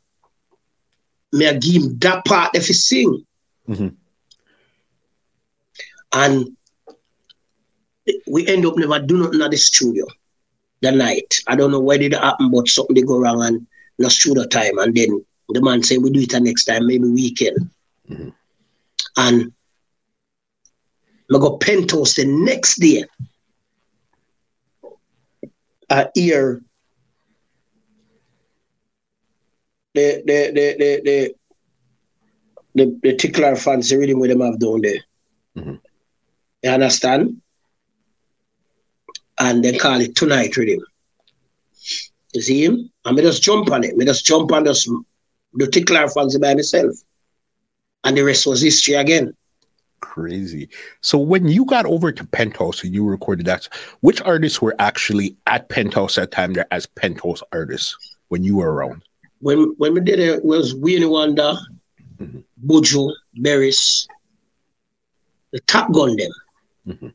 Me I give him that part if he sing. Mhm. And we end up never do nothing at the studio the night. I don't know where did it happen, but something did go wrong and no studio time. And then the man said we do it the next time, maybe weekend. Mhm. And I go penthouse the next day. I hear the the the the the the, the tickler fancy rhythm with them have down there. Mhm. You understand? And they call it tonight rhythm. You see him? And me just jump on it. Me just jump on this the tickler fancy by myself. And the rest was history again. crazy so when you got over to penthouse and you recorded that which artists were actually at penthouse at the time there as penthouse artists when you were around when when we did it, it was Wayne Wonder, Mhm. Buju, Beres, the top gun them, Mhm.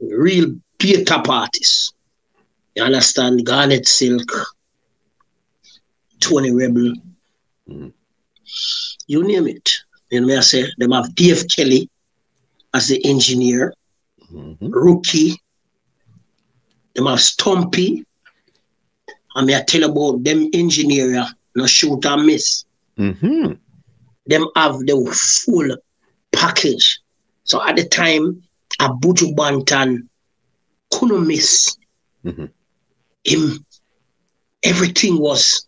real peer top artists. You understand? Garnet Silk, Tony Rebel, Mhm. you name it. You know me I say? Them have Dave Kelly as the engineer, Mhm. Rookie, them have Stumpy. I mean I tell about them engineer, no shoot and miss. Mhm. them have the full package. So at the time, Abuju Banton couldn't miss Mhm. him. Everything was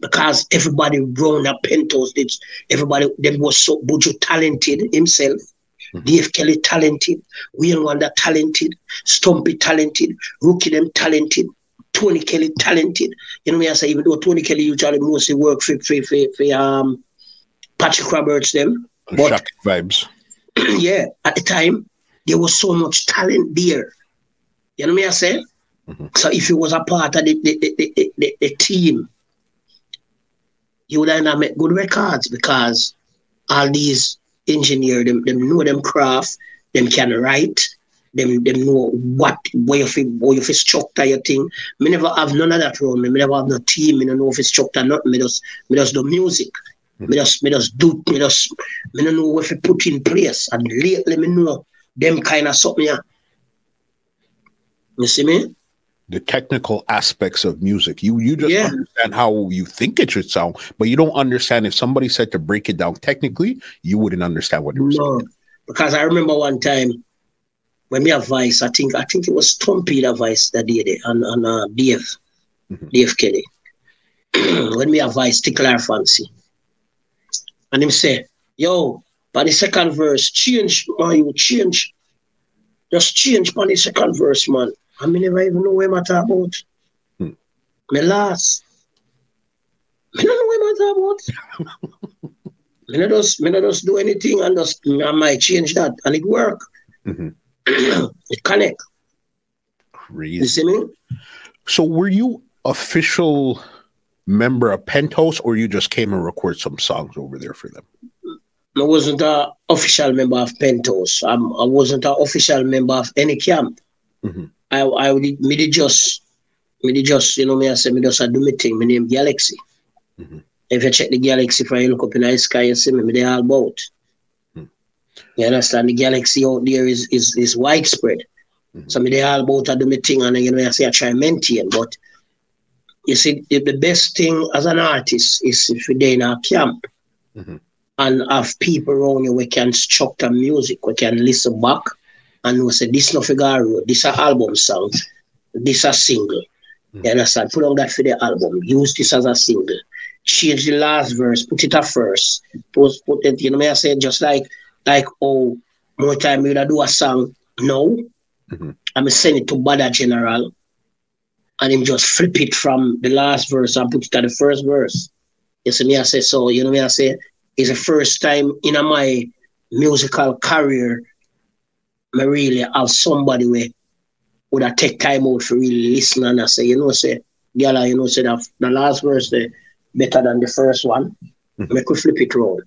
because everybody round up Penthouse did everybody them was so Buju talented himself. Mhm. Dave Kelly talented, Wayne Wonder talented, Stumpy talented, Rookie them talented, Tony Kelly talented. You know me I say even though Tony Kelly usually mostly work for for for, for um Patrick Roberts them. But- Shock vibes yeah, at the time there was so much talent there. You know me I say? Mhm. So if you was a part of the the, the, the, the, team, you would have make good records because all these engineers, them, them know them craft, them can write, them them know what way of it, way of it structure your thing. Me never have none of that around me. Me never have no team, me don't know if it's structure nothing. Me just me just do music. Me just me just do me just me don't know what to put in place. And lately me know them kind of something. Yeah. You see me? the technical aspects of music you you just Yeah. understand how you think it should sound but you don't understand if somebody said to break it down technically you wouldn't understand what they were No, saying because I remember one time when me have Vice, I think I think it was Stumpy that Vice that did it and, and uh, Dave, Mhm. Dave Kelly. when me have Vice, tickle fancy. And him say, yo, by the second verse, change, man, you change. Just change by the second verse, man. I mean, never even know where I talk about. Hmm. Me last. Me don't know where talk about. me not just, me not just do anything and just, I might change that. And it work. Mhm. It connect. You crazy see me? so were you official member of penthouse or you just came and record some songs over there for them I wasn't an official member of Penthouse. I'm, I wasn't an official member of any camp. Mhm. I, I did, me did just me just, you know, me I say me just I do me thing. My name Galaxy. Mm-hmm. If you check the galaxy for you look up in the sky, you see me, me they all about. You understand? The galaxy out there is is is widespread. Mm-hmm. So me they all about I do me thing and you know I say I try maintain. But you see the, best thing as an artist is if you're in a camp mm-hmm. and have people around you we can structure music, we can listen back and we say this no figaro, this a album song, this a single. Mm-hmm. You understand? Put on that for the album. Use this as a single. Change the last verse, put it at first. Put, put it, you know me I say just like like oh more time we do a song. No. Mm-hmm. I'm send it to Bada General and him just flip it from the last verse and put it at the first verse. You see me I say so, you know me I say it's the first time in my musical career I really have somebody where would I take time out for really listen and I say, you know, say, Gala, you know, say that the last verse the better than the first one. Mm-hmm. Make we flip it around.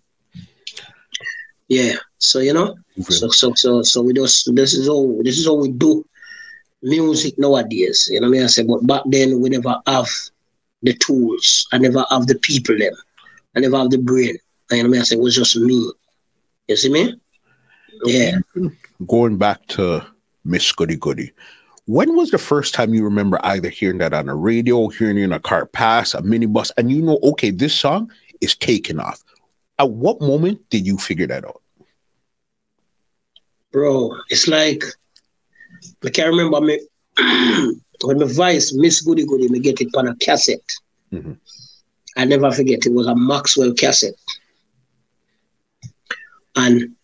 Yeah. So you know, okay. so so so so we just this is all this is all we do music nowadays. You know what I mean? I say, but back then we never have the tools. I never have the people them. I never have the brain. And you know what I mean? I say it was just me. You see me? Yeah. Going back to Miss Goody Goody. When was the first time you remember either hearing that on a radio, hearing it in a car pass, a minibus, and you know, okay, this song is taking off? At what moment did you figure that out? Bro, it's like I can't remember me when my voice Miss Goody Goody me get it on a cassette. Mm-hmm. I never forget it was a Maxell cassette. And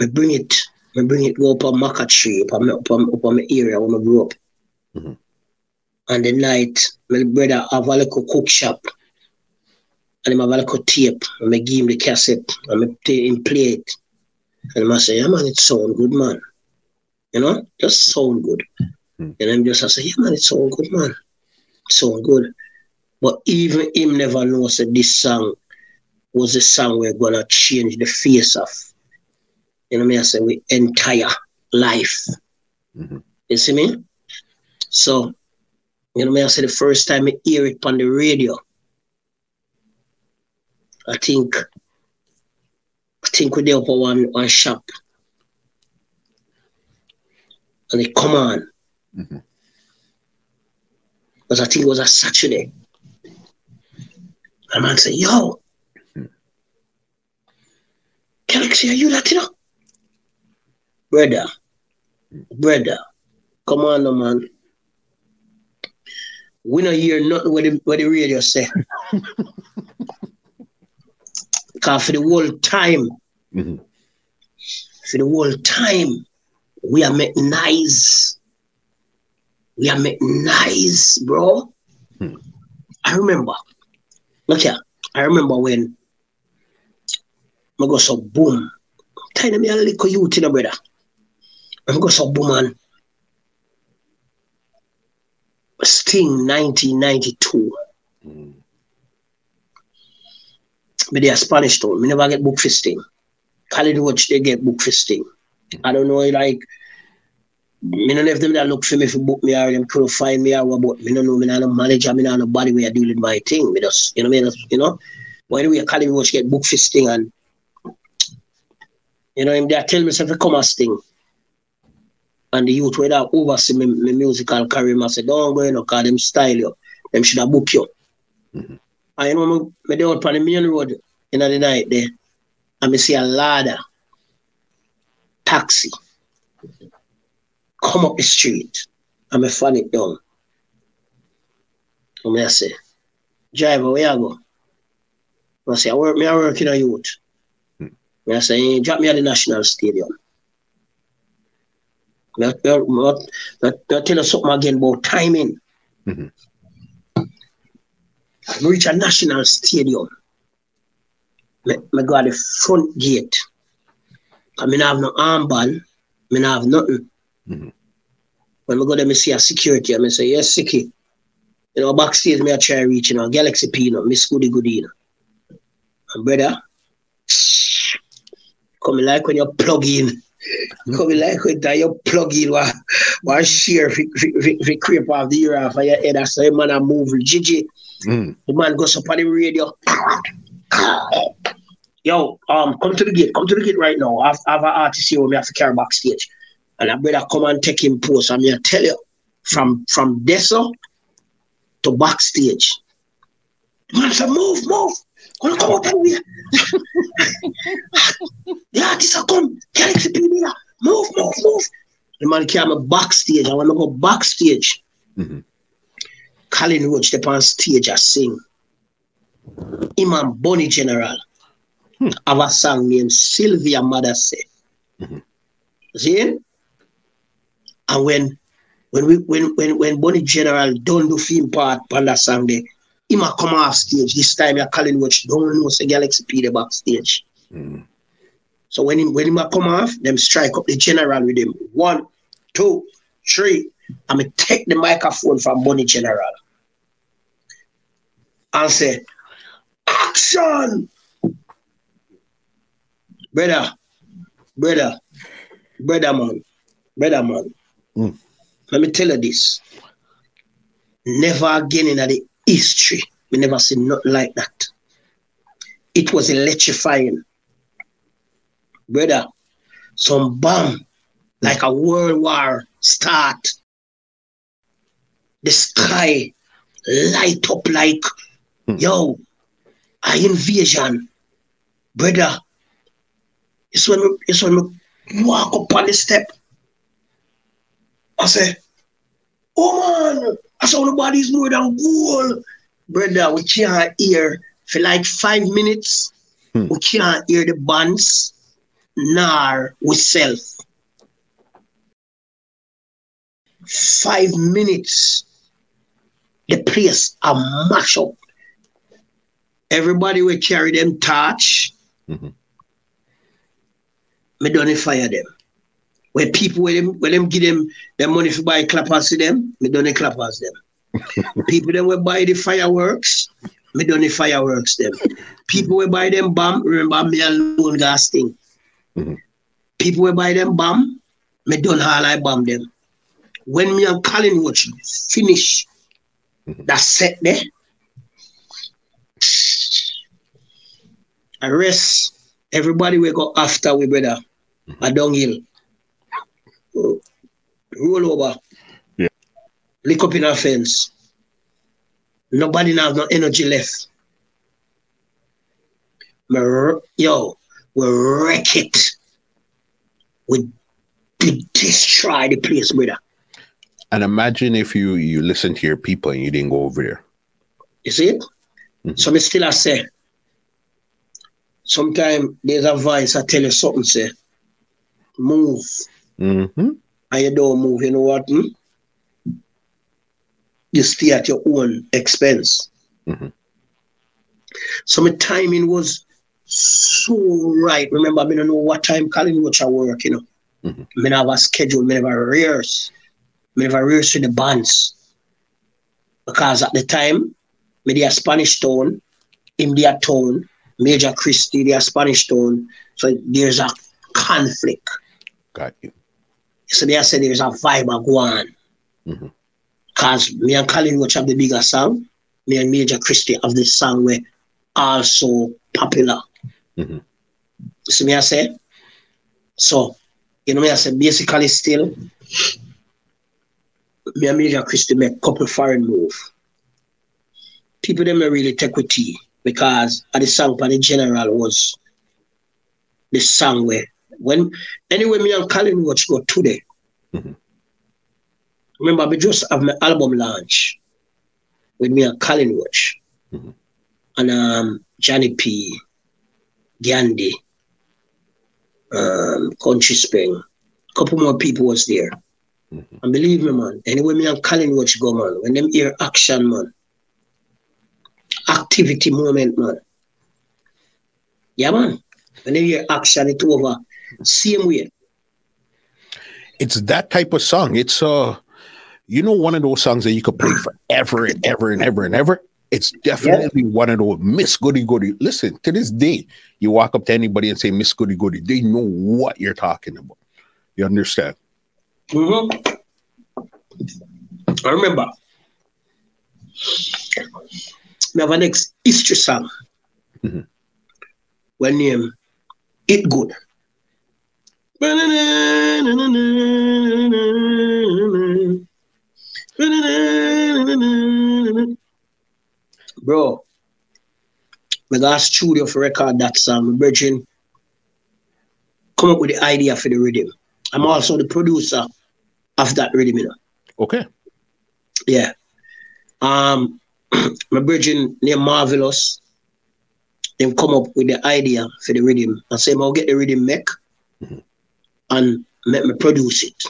we bring it, we bring it go up on Macca Tree, up on, up on, up on my area where I grew up. Mm-hmm. And the night, my brother have a little cook shop. And him have a little tape. And I give him the cassette. And I him play it. And I say, yeah man, it sound good man. You know, just sound good. Mm-hmm. And I'm just I say, yeah man, it sound good man. It sound good. But even him never knows that this song was a song we're gonna change the face of you know me I say we entire life. Mm-hmm. You see me? So, you know me I say the first time I hear it on the radio, I think think we there for one one shop. And they come on. Mm-hmm. Because I think it was a Saturday. And man say, yo, mm-hmm. Galaxy, are you Latino? brother, brother, come on, no, man. We don't hear nothing what the, what the radio say. Because for the whole time, mm-hmm. for the whole time, we are making nice. We are making nice, bro. Hmm. I remember. Look here. I remember when I go so boom. Tiny me a little youth, you know, brother. I'm going to woman. Sting 1992. Mm. Me they are Spanish town. Me never get book for Sting. College Watch they get book for Sting. I don't know like me don't know if them that look for me for book me or them could find me or what, but me don't know me not a manager, me not a body where I deal with my thing. Me just, you know, me just, you know. But anyway, College Watch get book for Sting and you know, him they tell me I come a Sting and the youth where that oversee my, my musical career, I say, don't go, you know, because them style you. Them should have book you. Mm-hmm. You know, me, me out on the main road in the night there, and I see a ladder, taxi, come up the street, and I fall it down. And I say, driver, where you go? I say, I work, me I work in a youth. Mm-hmm. I say, drop me at the National Stadium. That, that, that, that tell us something again about timing. Mm-hmm. reach a national stadium. Me, me go at the front gate. I mean, I have no armband. I mean, I have nothing. Mm-hmm. When we go there, me see a security. I mean, say, yes, Siki. You know, backstage, me I try reach, you know, Galaxy P, you know, Miss Goody Goody, you know. And brother, come like when you plug in Come like when that, you plug in what, what share if you creep off the ear off of your head. That's how man a move. Gigi. Mm. The man goes up on the radio. Yo, um, come to the gate. Come to the gate right now. I have, I have an artist here we have to carry backstage. And I better come and take him post. I'm here tell you, from from Deso to backstage. Man said, move, move. Gonna come out here. the artist are come. Galaxy Media. Move, move, move. The man came backstage. I want to go backstage. Mm-hmm. Colin Roach step on stage and sing. Imam Bonnie General hmm. have a song named Sylvia Mother Say. Mm-hmm. See? And when when we when when when Bonnie General done the film part on that song he might come off stage. This time you're calling watch don't know say Galaxy P the backstage. Mm. So when he when he might come off, them strike up the general with him. One, two, three. I'm gonna take the microphone from Bonnie General and say, action! Brother, brother, brother man, brother man. Mm. Let me tell you this. Never again in the history, we never seen nothing like that. It was electrifying. Brother, some bomb, like a world war start. The sky light up like, hmm. yo, I invasion. Brother, it's when, it's when we walk up on the step I say, oh man, I saw the body's more than gold. Brother, we can't hear for like five minutes. Hmm. We can't hear the bands nor we self. Five minutes, the place a mash up. Everybody will carry them torch. Mm-hmm. Me don't fire them. When people when them when them give them the money to buy clappers to them, me don't clappers them. people them will buy the fireworks, me don't fireworks them. People will buy them bomb, remember me alone gas thing. Mm-hmm. People will buy them bomb, me don't all I bomb them. When me and Colin Roach finish mm-hmm. that set there, arrest everybody we go after we brother. Mm-hmm. A downhill roll over, yeah. lick up in our fence. Nobody now have no energy left. Yo, we wreck it. We destroy the place, brother. And imagine if you you listen to your people and you didn't go over there. You see it? Mm-hmm. So me still I say. Sometimes there's a voice I tell you something, say, move. Mm-hmm. And you don't move, you know what? Hmm? You stay at your own expense. Mm-hmm. So my timing was so right. Remember, I don't know what time Colin Roach I work, you know. Mm-hmm. I have a schedule, I never rehearse. I never rehearse with the bands. Because at the time, me a Spanish tone, him a tone, Major Christie, they Spanish tone. So there's a conflict. Got you. So they said there's a vibe of go on. Mm-hmm. Cause me and Colin Roach have the bigger song. Me and Major Christie have the song where also popular. Mm-hmm. So me I say, so you know me I say basically still me and Major Christie make couple foreign move. People them really take with tea because at the song for the general was the song where when anyway, me and Colin Roach go today. Mm-hmm. Remember, we just have my album launch with me and Colin Roach mm-hmm. and um, Johnny P, Gandhi, um, Country Spring. A couple more people was there. Mm-hmm. And believe me, man, anyway, me and Colin Roach go, man, when them hear action, man, activity moment, man. Yeah, man. When they hear action, it's over same way. It's that type of song. It's uh you know one of those songs that you could play forever and ever and ever and ever. It's definitely yeah. one of those Miss Goody Goody. Listen, to this day, you walk up to anybody and say Miss Goody Goody, they know what you're talking about. You understand? Mm-hmm. I remember. We have a next history song. Mm-hmm. When name It Good. Bro, we got a studio for record that song. Virgin come up with the idea for the rhythm. I'm also the producer of that rhythm, you know. Okay. Yeah. Um my virgin named Marvelous. Them come up with the idea for the rhythm. I say I'll get the rhythm make Mhm. and let me produce it.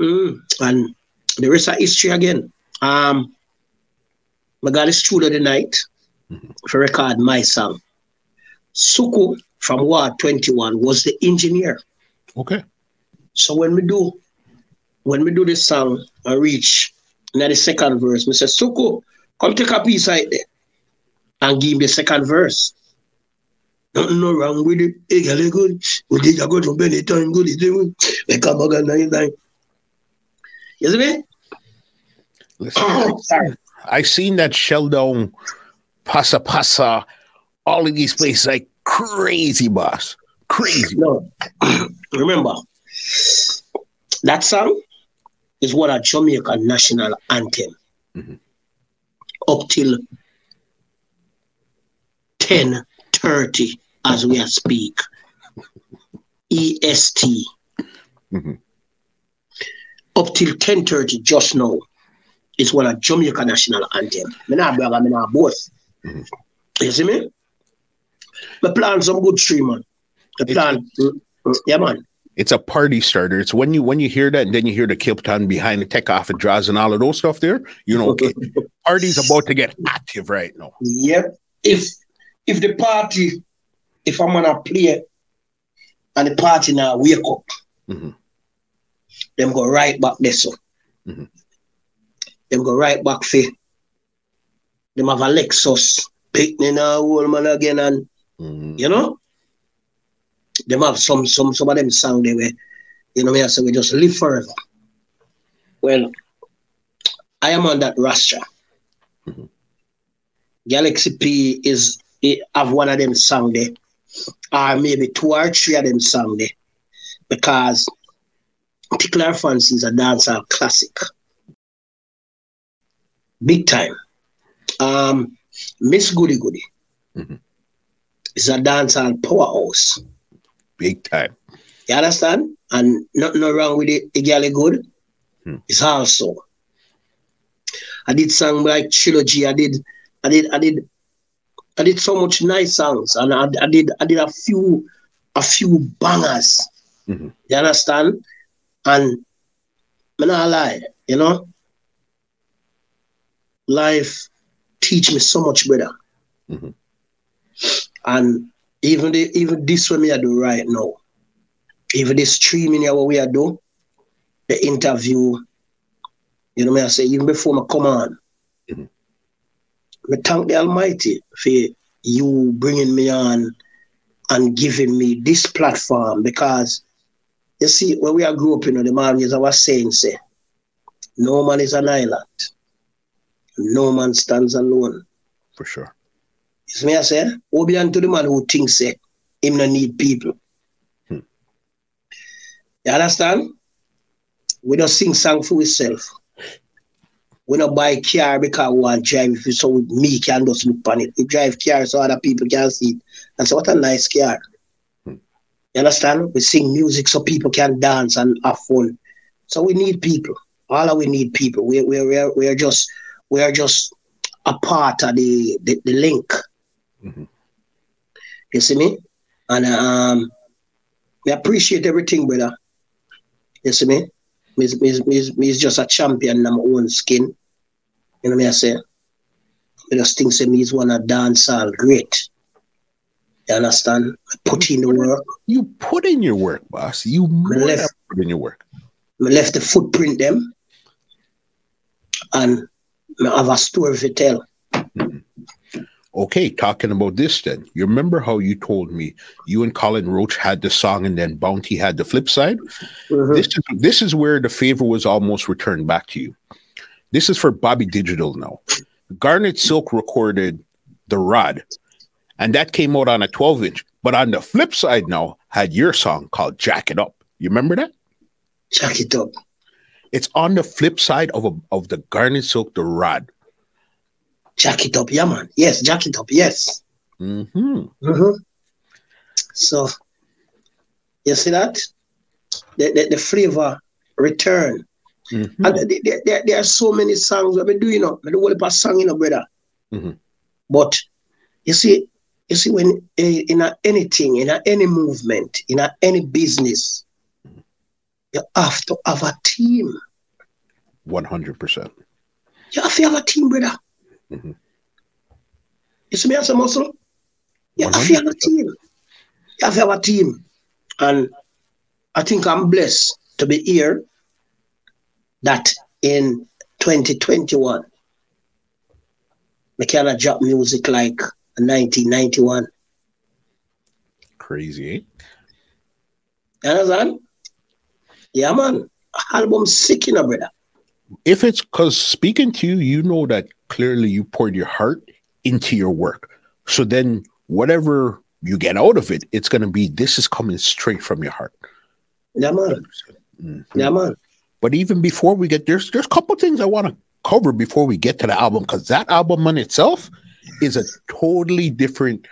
Mm, and the rest of history again. Um I got a studio tonight for record my song. Suku from Ward 21 was the engineer. Okay. So when we do when we do this song I reach in the second verse, say, Suku, come take a piece right there and give me the second verse. Nothing no wrong with it. Girl, you good. We did a good from time good. It's. We come at nine time. You see me? Listen, Sorry. I seen that shell down Pasa Pasa, all of these places like crazy, boss. Crazy. No. Remember, that song is what a Jamaica national anthem. Mhm. Up till 10.30 as we speak. EST. Mhm. Up till 10.30 just now is what a Jamaica national anthem. Me not brother, me not both. Mhm. You see me? Me plan some good stream, man. Me plan, mm, mm, yeah, man. It's a party starter. It's when you when you hear that, and then you hear the Kilpton behind the tech off and draws and all of those stuff there. You know, okay, party's about to get active right now. Yep. If if the party, if I'm gonna play and the party now wake up, Mhm. them go right back there so. Mhm. Them go right back for them have a Lexus picnic now old man again and Mhm. you know them have some some some of them song they were you know me I say we just live forever. Well I am on that roster. Mhm. Galaxy P is have one of them song there, or maybe two or three of them song there, because Tickler Fancy is a dancehall classic, big time. Um, Miss Goody Goody Mhm. is a dancehall powerhouse. Big time. You understand? And nothing no wrong with it. The girl good. Hmm. It's also. I did song like trilogy. I did, I did, I did, I did so much nice songs, and I, I did, I did a few, a few bangers. Mhm. You understand? And I'm not lie, you know. Life teach me so much better. Mhm. And even the, even this one me I do right now, even the streaming here what we are do, the interview, you know me I say even before me come on, Mhm. me thank the Almighty for you bringing me on and giving me this platform because you see when we are grew up, you know, the man is our saying say, no man is an island, no man stands alone. For sure. You see me I say, Obian to the man who thinks say him no need people. Hmm. You understand? We don't sing song for ourselves. We don't buy car because we want drive if so me can just look on it. We drive car so other people can see it. And say, what a nice car. Hmm. You understand? We sing music so people can dance and have fun. So we need people. All of we need people. We we we are, we are just we are just a part of the the, the link. Mhm. You see me? And um, we appreciate everything, brother. You see me? Me, me, me, me is just a champion in my own skin. You know what I say? I just think say me is one of dancehall great. You understand? I put in the work. You put in your work, boss. You left- put in your work. I left the footprint them. And I have a story to tell. Okay, talking about this then. You remember how you told me you and Colin Roach had the song and then Bounty had the flip side? Mhm. This is this is where the favor was almost returned back to you. This is for Bobby Digital now. Garnet Silk recorded The Rod, and that came out on a 12 inch. But on the flip side now, had your song called Jack It Up. You remember that? Jack it up. It's on the flip side of a, of the Garnet Silk The Rod. Jack it up. Yeah, man. Yes, jack it up. Yes. hmm hmm So, you see that? The, the, the flavor return. Mhm. And there, there- there, are so many songs I've been doing, you know, I do whole of song, you know, brother. Mhm. But you see, you see, when eh, in a, anything, in a, any movement, in a, any business, you have to have a team. 100%. You have to have a team, brother. Mhm. You me as a muscle? You have a team. You have a team. And I think I'm blessed to be here that in 2021, we cannot drop music like 1991. Crazy, eh? Understand? Yeah, man. Album sick, you know, brother. If it's because speaking to you, you know that clearly you poured your heart into your work. So then whatever you get out of it, it's going to be this is coming straight from your heart. Yeah, man. Mhm. Yeah, man. But even before we get there's there's a couple things I want to cover before we get to the album because that album on itself is a totally different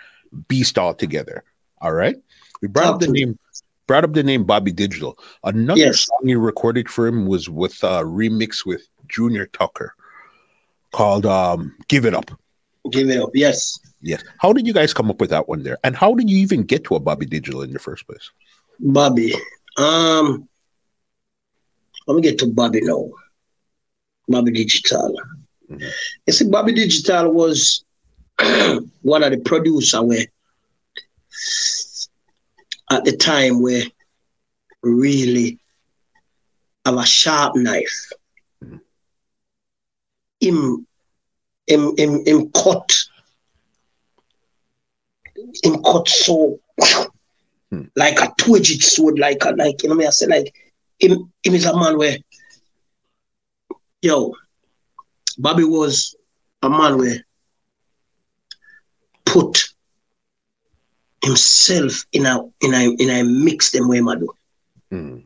beast altogether. All right, we brought up the Talk to me. name brought up the name Bobby Digital. Another Yes. song you recorded for him was with a remix with Junior Tucker called um "Give It Up." Give it up. Yes. Yes. How did you guys come up with that one there? And how did you even get to a Bobby Digital in the first place? Bobby. Um, let me get to Bobby now. Bobby Digital. Mhm. You see, Bobby Digital was one of the producer where at the time where really have a sharp knife. Him, him, him, him cut, him cut so Hmm. like a two-edged sword, like a, like you know me I say like him him is a man where yo Bobby was a man where put himself in a in a in a mix them way man do. Mm.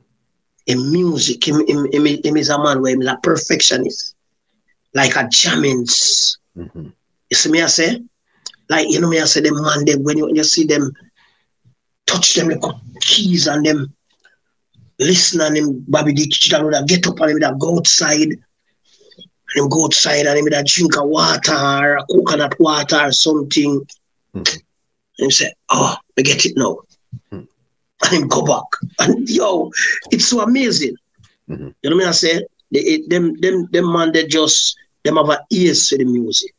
In music, him, him, him, him is a man where he's a perfectionist. Like a Jammys. Mhm. You see me I say? Like you know me I say them man them when you, when you see them touch them like keys and them listen and them Bobby Digital would have get up and him would have go outside and him go outside and him would have drink a water or a coconut water or something. Mhm. And him say, Oh, I get it now. Mhm. And him go back. And yo, it's so amazing. Mhm. You know what I say? They, it, them, them, them man, they just, them have an ears for the music.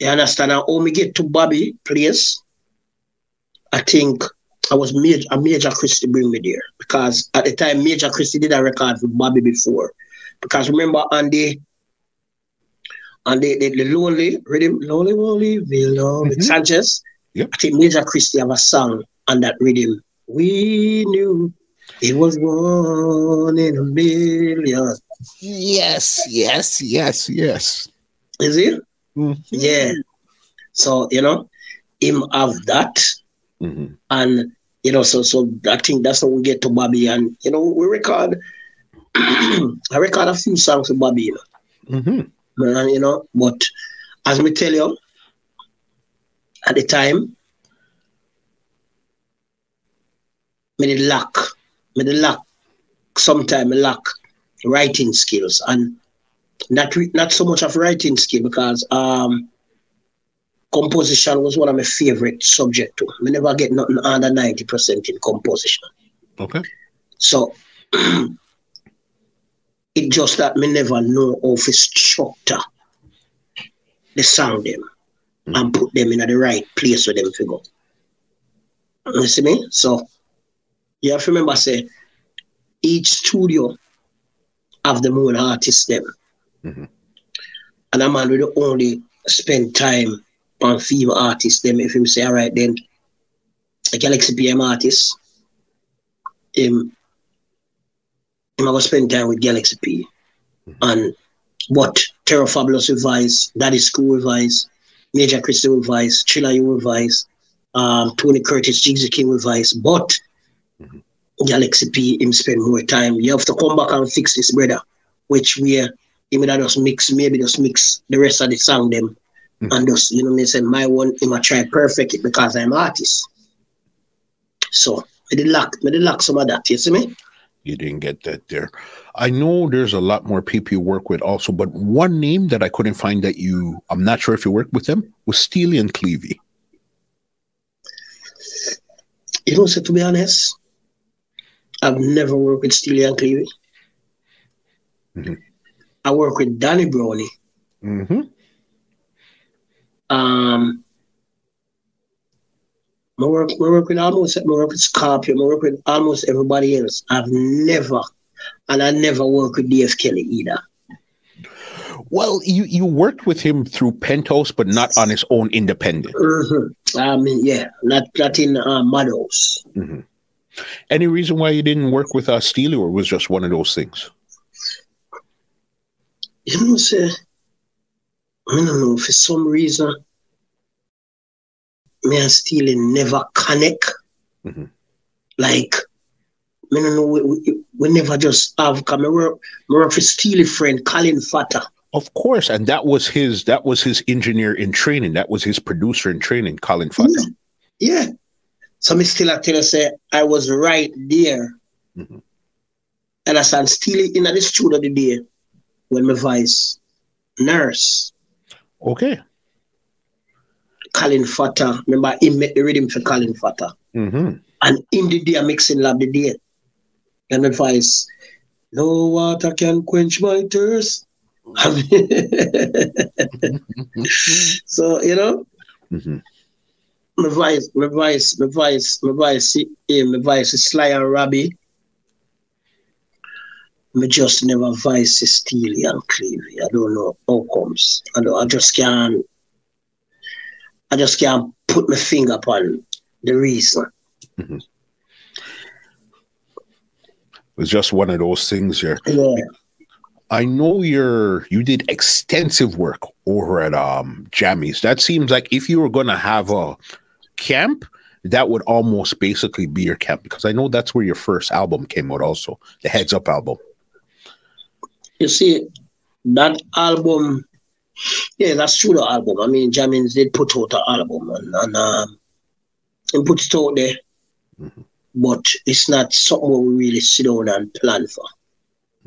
You understand? Now, when we get to Bobby place, I think I was major, a major Christie bring me there because at the time Major Christie did a record with Bobby before. Because remember on the on the, the, the lonely rhythm, lonely, lonely, with Mhm. Sanchez. Yep. I think Major Christie have a song on that rhythm. We knew it was one in a million. Yes, yes, yes, yes. Is it? Mhm. Yeah. So, you know, him have that. Mhm. And, you know, so so I think that's how we get to Bobby. And, you know, we record I record a few songs with Bobby, you know. Mhm. And, you know, but as me tell you, at the time, me did lack, me did lack, sometime me lack writing skills and not re- not so much of writing skill because um composition was one of my favorite subject too. Me never get nothing under 90% in composition. Okay. So it just that me never know of to structure the sound them and put them in the right place for them go. You see me? So you have to remember say each studio have the own artist them. Mhm. And a man the only spend time on female artists, them if him say, all right, then a Galaxy PM artist, him, him I go spend time with Galaxy P. And what Terror Fabulous revise, Daddy Screw revise, Major Christie revise, Chilla U revise, um, Tony Curtis, Jigsy King revise, but mm-hmm. Galaxy P him spend more time. You have to come back and fix this, brother. Which we him that just mix, maybe just mix the rest of the song them. Mm-hmm. And just, you know, me say my one, him I try perfect it because I'm artist. So I did lack, I did lack some of that, you see me? You didn't get that there. I know there's a lot more people you work with also, but one name that I couldn't find that you, I'm not sure if you work with them, was Steely and Clevie. You know, so to be honest, I've never worked with Steely and Clevie. Mm-hmm. I work with Danny Brownie. Mm-hmm. Um, I work, I work with almost, I work with Scorpion, I work with almost everybody else. I've never, and I never work with Dave Kelly either. Well, you, you worked with him through Penthouse, but not on his own independent. Mm-hmm. I mean, yeah, not, not in uh, Meadows. Mm-hmm. Any reason why you didn't work with uh, Steely, or was just one of those things? You know, say, I don't know, for some reason, me and Steely never connect. Mm-hmm. Like, I don't know, we, we, we never just have, come, we work, we work for Steely friend, Colin Fatta. Of course, and that was his that was his engineer in training. That was his producer in training, Colin Fatta. Yeah. yeah. So me still I tell you say I was right there. Mm-hmm. And I stand still in the studio the day when my vice nurse. Okay. Colin Fatta. Remember he made the rhythm for Colin Fatta. Mm-hmm. And in the day mixing lab the day. And advice, no water can quench my thirst. so, you know, mm-hmm my vice, my vice, my vice, my vice, yeah, my vice is Sly and Robbie. Me just never vice is Steely and Clevie. I don't know how comes. I don't, I just can't I just can't put my finger upon the reason. Mm-hmm. It's just one of those things here. Yeah. I know you're you did extensive work over at um Jammys. That seems like if you were gonna have a camp, that would almost basically be your camp because I know that's where your first album came out, also the Heads Up album. You see, that album, yeah, that's true. The album. I mean, Jammys did put out the album and, and um, and put it out there, mm-hmm. but it's not something we really sit down and plan for.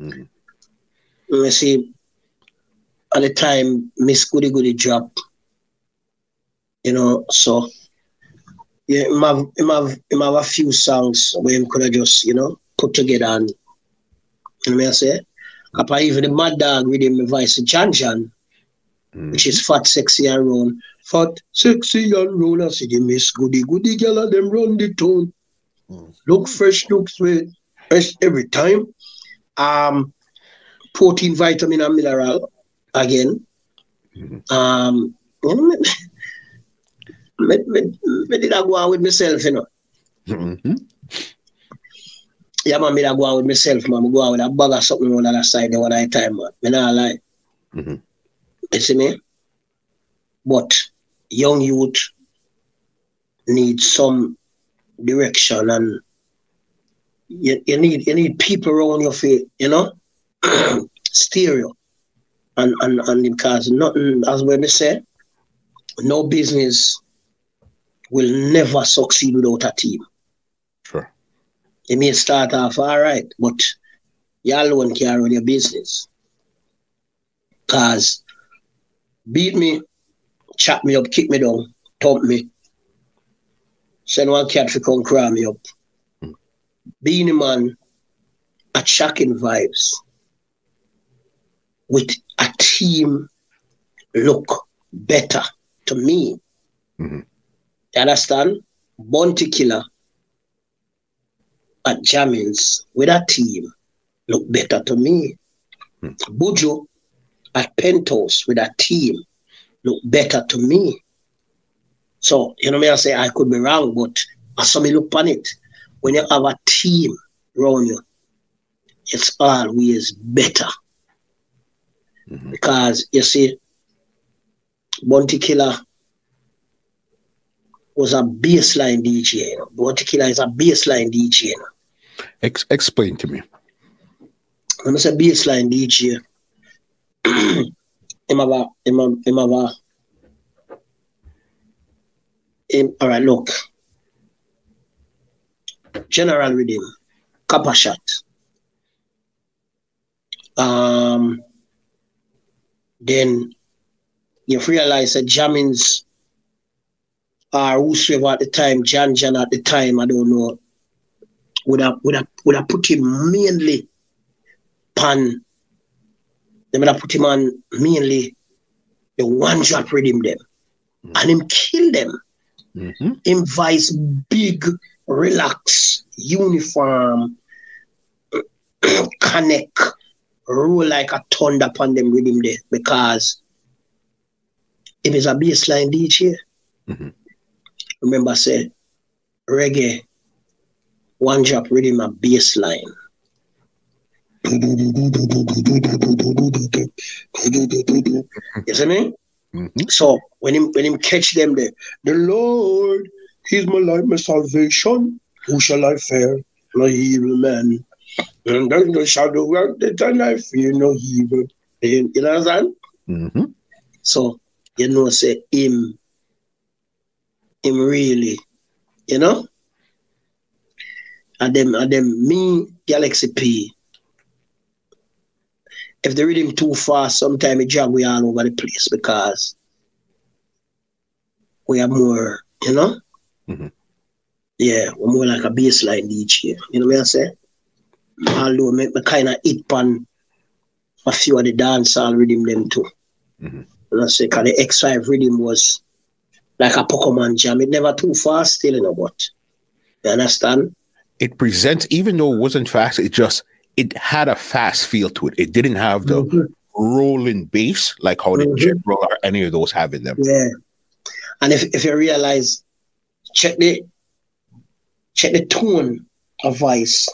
Mm-hmm. You see, at the time, Miss Goody Goody dropped, you know, so yeah, him have, him have, him have a few songs where him could have just, you know, put together and, you know what I say? Apart even the Mad Dog with him, voice John John, mm. which is fat, sexy, and roll. Fat, sexy, and roll. I see the miss goody, goody girl, and them run the tone. Mm. Look fresh, look sweet, fresh every time. Um, protein, vitamin, and mineral again. Mm-hmm. Um, you know, me, me, me did I go out with myself, you know. Mm-hmm. Yeah, man, me did I go out with myself, man. I go out with a bag of something on the other side the one at time, man. Me not lie. Mm-hmm. You see me? But young youth need some direction and you, you need you need people around your feet, you know? Stereo. And, and and because nothing as we say, no business will never succeed without a team. Sure. You may start off all right, but you alone can't run your business. Because beat me, chop me up, kick me down, thump me, send one cat to come cram me up. Mm. Beenie Man, a shocking vibes with a team look better to me. Mm-hmm. You understand? Bounty Killer at Jammys with a team look better to me. Hmm. Buju at Penthouse with a team look better to me. So, you know me, I say I could be wrong, but I saw me look on it. When you have a team around you, it's always better. Mm-hmm. Because you see, Bounty Killer was a bassline DJ. What you know? Bounty Killer is a bassline DJ. You know? Ex- explain to me. When I say bassline DJ, him have a, him have, him have a, him, all right, look. General Rhythm, Copper Shot. Um, then you realize that Jammys or whosoever at the time, John John at the time, I don't know, would have would have would have put him mainly pan they would have put him on mainly the one drop rhythm them. Mm-hmm. And him kill them. Mm-hmm. Him vice big, relax, uniform, connect, roll like a thunder upon them rhythm there because it is a bassline DJ. Mm-hmm. Remember, I said reggae, one drop rhythm a bassline. You see me? Mm-hmm. So when him when him catch them there, the Lord, He's my life, my salvation. Who shall I fear? No evil man. And then the shadow of the time I fear no evil. You know what I'm saying? Mm-hmm. So you know, say him, him really, you know. And them, and them, me, Galaxy P, if they read him too fast, sometimes it drag we all over the place because we are more, you know? Mm-hmm. Yeah, we're more like a bassline DJ. You know what I say? Although me, me kind of hit pan a few of the dancehall rhythm them too. Mm-hmm. And I say, because the X5 rhythm was like a Pokemon jam. It never too fast still, you know, but you understand? It presents, even though it wasn't fast, it just it had a fast feel to it. It didn't have the mm-hmm. rolling bass like how mm-hmm. the jet roll or any of those have in them. Yeah. And if, if you realize, check the check the tone of voice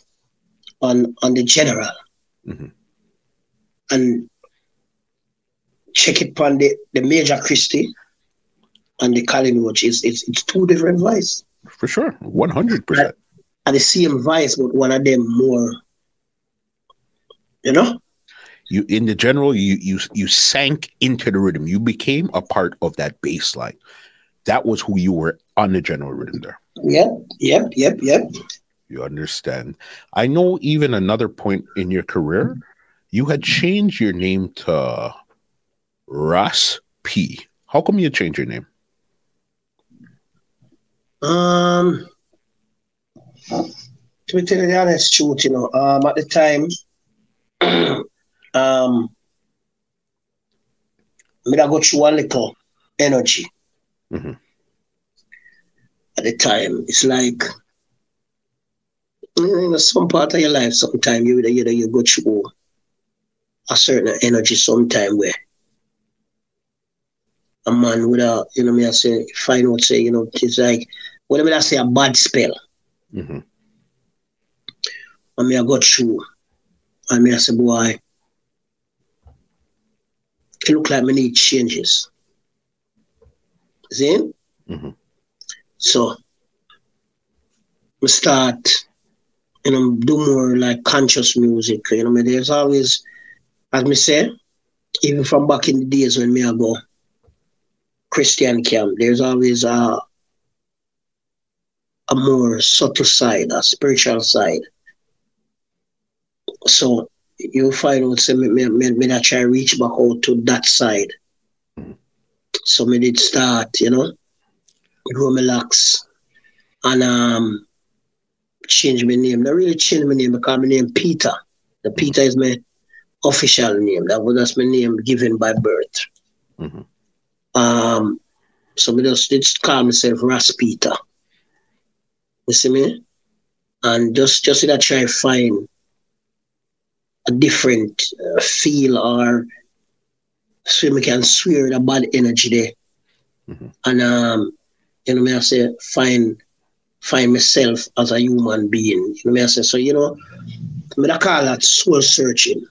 on on the general. Mm-hmm. And check it on the, the major Christie and the Collingwood. It's, it's it's two different voice. For sure. One hundred percent. And the same voice, but one of them more you know you in the general you you you sank into the rhythm you became a part of that bass line that was who you were on the general rhythm there yep yep yep yep you understand i know even another point in your career you had changed your name to Ras P. How come you changed your name? Um, to be tell you the honest truth, you know, um, at the time, um, me I go through a little energy. Mm-hmm. At the time, it's like you know, some part of your life, sometimes you you, know you go through a certain energy sometime where a man with a, you know, me I say, find out, say, you know, it's like, whatever I say, a bad spell. Mm-hmm. And me I got through and me I said, boy, it look like me need changes. See? Mm-hmm. So we start, you know, do more like conscious music. You know, mean, there's always, as me say, even from back in the days when me I go Christian camp, there's always a a more subtle side, a spiritual side so you find out say me, me, me, me try reach back out to that side. So me did start, you know, grow my locks and um change my name. Not really change my name because my name Peter. The Peter is my official name. That was that's my name given by birth. Mm-hmm. Um so me just did call myself Ras Peter. You see me? And just just that try find a different uh, feel or so we can swear the bad energy there. Mm-hmm. And um, you know, me I say find find myself as a human being. You know, me I say so. You know, me I call that soul searching.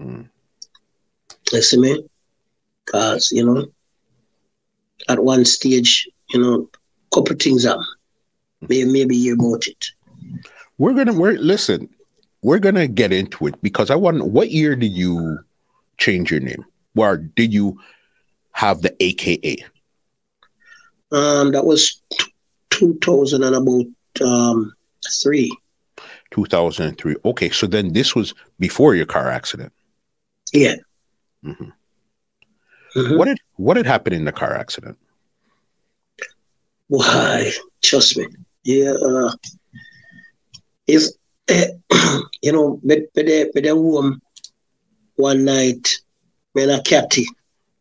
Mm. You see me? Cause you know, at one stage, you know, couple things up. Maybe maybe hear about it. We're gonna we're listen. We're gonna get into it because I want. What year did you change your name? Where did you have the AKA? Um, that was t- 2000 and about um, three. 2003. Okay, so then this was before your car accident. Yeah. Mm-hmm. Mm-hmm. What did what had happened in the car accident? Why? Trust me. Yeah. Uh, it's uh, you know, but but the but the woman one night, me and a catty.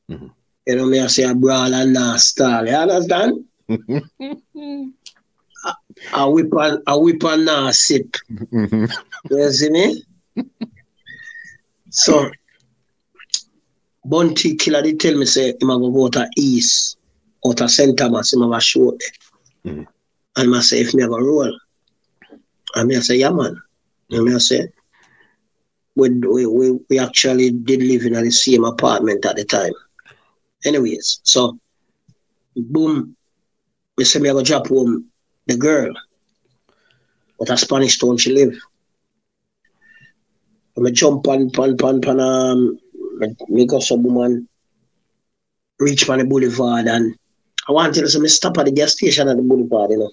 Mm-hmm. You know, me I say a brawl and a stall. You understand? a, a whip and a whip and a sip. Mm-hmm. You see me? so Bounty Killer did tell me say him go go to east out of St. Thomas, a show there. Mm-hmm. And I say if have a roll. And I say, yeah man. And I say, we, we, we, we actually did live in the same apartment at the time. Anyways, so boom, me say me I go drop home the girl. But a Spanish town she live. I me jump on pan pan pan um me go some woman reach on the boulevard and I want to me stop at the gas station at the boulevard, you know.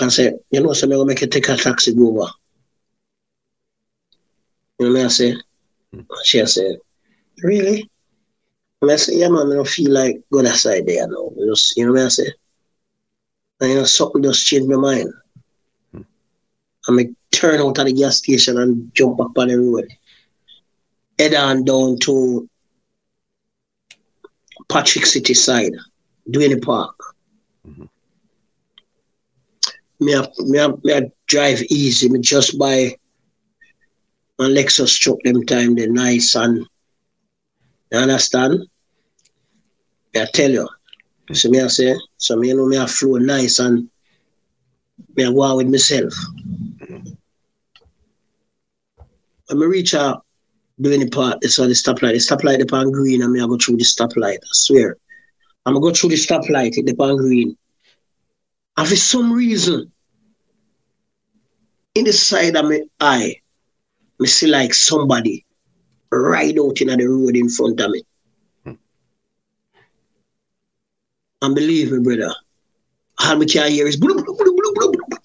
And say, you know, so I'm gonna make you take a taxi go over. You know what I say? Mm-hmm. She said, Really? And I say, yeah, man, I don't feel like go that side there now. Just, you know what I say? And you know, something just changed my mind. Mm. And I turn out at the gas station and jump up on the road. Head on down to Patrick City side, Duhaney Park. Me, I, me, I, me I drive easy. Me just buy a Lexus truck them time, the nice and you understand? Me I tell you. So me I say, so me know me I flow nice and me I go out with myself. When I reach out Duhaney Park, it's on the stoplight. The stoplight upon green and me I go through the stoplight. I swear. I'm gonna go through the stoplight, it upon green. And for some reason, in the side of my eye, me see like somebody ride out in the road in front of me. And believe me, brother, all me can hear is blue, blue, blue, blue, blue, blue.